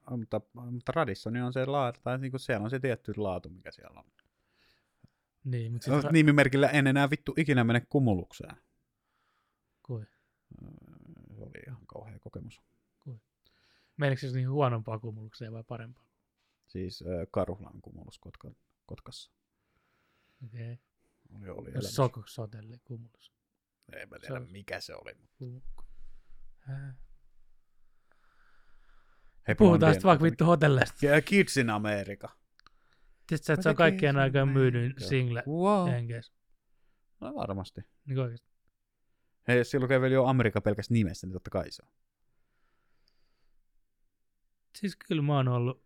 mutta, mutta Radissoni on se laatu, tai niinku siellä on se tietty laatu, mikä siellä on. Niin, mutta No, sitten... nimimerkillä en enää vittu ikinä mene kumulukseen. Kui? Se oli ihan kauhea kokemus. Menikö se niin huonompaa kumulukseen vai parempaa? Siis äh, Karuhlan kumulus Kotka, Kotkassa. Okei. Oli, oli Okay. elämys. Soko sotelli kumulus. Ei mä se tiedä on- mikä se oli. Hää. Hei, Puhutaan sitten vaikka vittu hotelleista. Ja Kids in America. Tiedätkö, sä, että se on kaikkien aikaan myydyin Joo. single Wow. jenkeissä? No varmasti. Niin oikeasti. Hei, jos silloin lukee vielä jo Amerikka pelkästään nimessä, niin totta kai se on. Siis kyllä mä oon ollut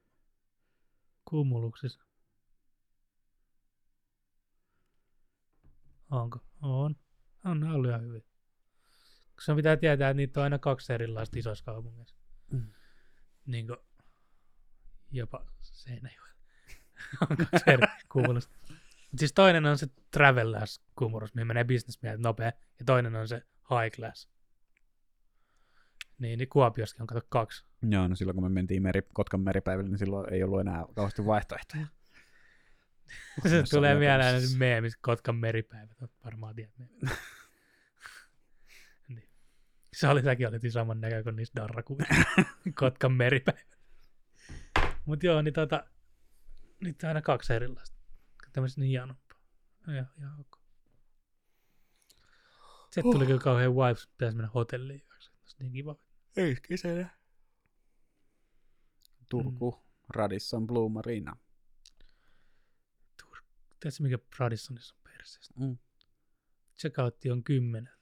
kumuluksissa. Onko? On. On ne ollut ihan hyviä. Koska pitää tietää, että niitä on aina kaksi erilaista isoissa kaupungeissa. Mm. Niin kuin jopa Seinäjoella. on kaksi eri kumulusta. Mut siis toinen on se Travelers kumulus, mihin menee bisnesmiehet nopea. Ja toinen on se High Class. Niin, niin Kuopioskin on kato kaksi. Joo, no silloin kun me mentiin meri, Kotkan meripäiville, niin silloin ei ollut enää kauheasti vaihtoehtoja. Se tulee mieleen Japanissa. nyt meemistä Kotkan meripäivät, varmaan tiedät ne. niin. Se oli, säkin olit saman näkö kuin niissä darrakuvissa. Kotkan meripäivät. Mut joo, niin tota, niitä on aina kaksi erilaista. Tämmöistä niin hienompaa. Joo, ihan ok. Sitten tuli kyllä kauhean vibes, pitäisi mennä hotelliin. yöksi. Olisi niin kiva. Ei kesänä. Turku, mm. Radisson, Blue Marina. Tiedätkö mikä Radissonissa on perseestä? Mm. Checkoutti on 10.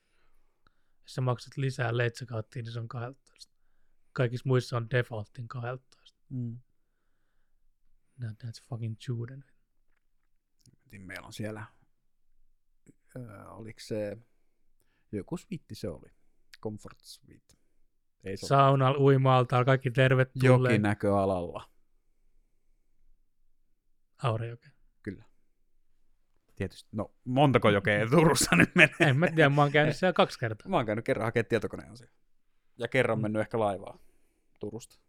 Jos sä maksat lisää late checkouttiin, niin se on 12. Kaikissa muissa on defaultin 12. Mm. No, that's fucking Juden. Niin Meillä on siellä, öö, oliko se, joku sviitti se oli, Comfort Suite. Ei se ole Saunal, uima kaikki tervetulleet. jokinäköalalla, Aurajoke. kyllä. Tietysti, no montako jokea Turussa nyt menee? En mä tiedä, mä oon käynyt siellä kaksi kertaa. Mä oon käynyt kerran hakemaan tietokoneen siellä. Ja kerran Mm. mennyt ehkä laivaa Turusta.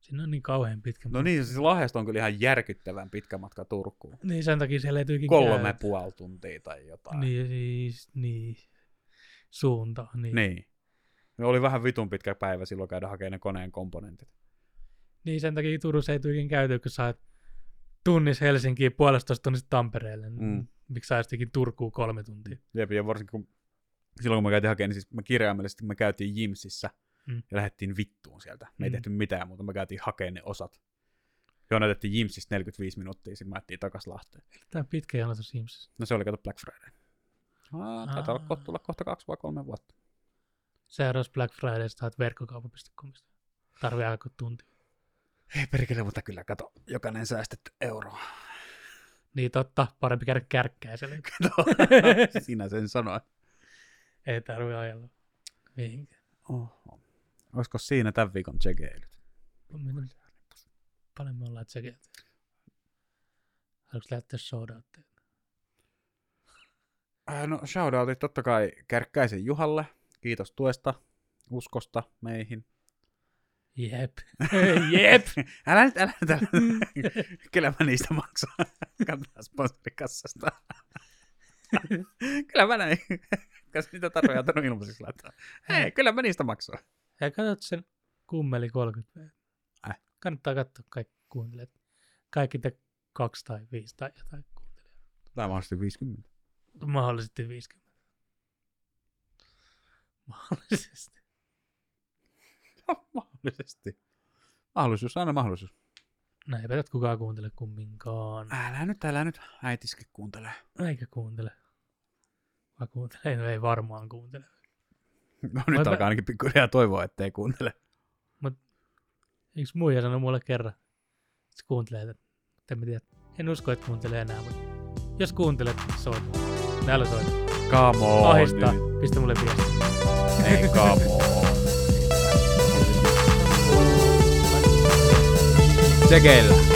Siinä on niin kauhean pitkä. No niin, siis Lahdesta on kyllä ihan järkyttävän pitkä matka Turkuun. Niin sen takia siellä ei tyykin Kolme puoli tuntia tai jotain. Niin, siis, niin. Suunta, niin. niin. No oli vähän vitun pitkä päivä silloin käydä hakemaan ne koneen komponentit. Niin sen takia Turussa ei tyykin käyty, kun sä oot tunnis Helsinkiin puolestoista tunnista Tampereelle. Mm. Miksi sä Turkuun kolme tuntia? Jep, ja varsinkin kun silloin kun me käytiin hakemaan, niin siis me kirjaimellisesti me käytiin Jimsissä Mm. ja lähdettiin vittuun sieltä. Me ei Mm. tehty mitään muuta, me käytiin hakemaan ne osat. Joo, näytettiin Jimsistä 45 minuuttia, sitten mä ettiin takas Lahteen. Tämä pitkä jonotus Simsissa. No se oli kato Black Friday. Aa, taitaa olla Aa. kohta tulla kohta kaksi vai kolme vuotta. Seuraavassa Black Fridaysta haet verkkokauppa.comista. Tarvii aika tunti. Ei perkele, mutta kyllä kato, jokainen säästetty euro. Niin totta, parempi käydä kärkkäiselle. No, sinä sen sanoit. ei tarvii ajella mihinkään. Oho. Olisiko siinä tämän viikon tsekeilyt? Paljon me ollaan tsekelty. Haluatko lähteä showdownteen? Äh, no shoutoutit totta kai Kärkkäisen Juhalle. Kiitos tuesta, uskosta meihin. Jep. Jep. Älä nyt, älä nyt, älä nyt. Kyllä mä niistä maksan. Kantaa sponsorikassasta. kyllä mä näin. Kas niitä tarvii antanut ilmaiseksi laittaa. Hei, kyllä mä niistä maksan. Ja katsot sen kummeli 30 v. Äh. Kannattaa katsoa kaikki kuuntelijat. Kaikki te kaksi tai viisi tai jotain kuuntelijaa. Tai mahdollisesti 50. Mahdollisesti 50. Mahdollisesti. Mahdollisesti. Mahdollisuus, aina mahdollisuus. No eipä tätä kukaan kuuntele kumminkaan. Älä nyt, älä nyt. Äitiski kuuntelee. Eikä kuuntele. Vai kuuntele? No ei varmaan kuuntele. No nyt Voipa- alkaa ainakin pikkuhiljaa toivoa, ettei kuuntele. Eikö muija sanoi mulle kerran, että kuuntelee, että en mä tiedä. En usko, että kuuntelee enää, mutta jos kuuntelet, soita. Näillä soita. Come on Ahistaa. nyt. Pistä mulle viesti. Ei, come on. Chequenla.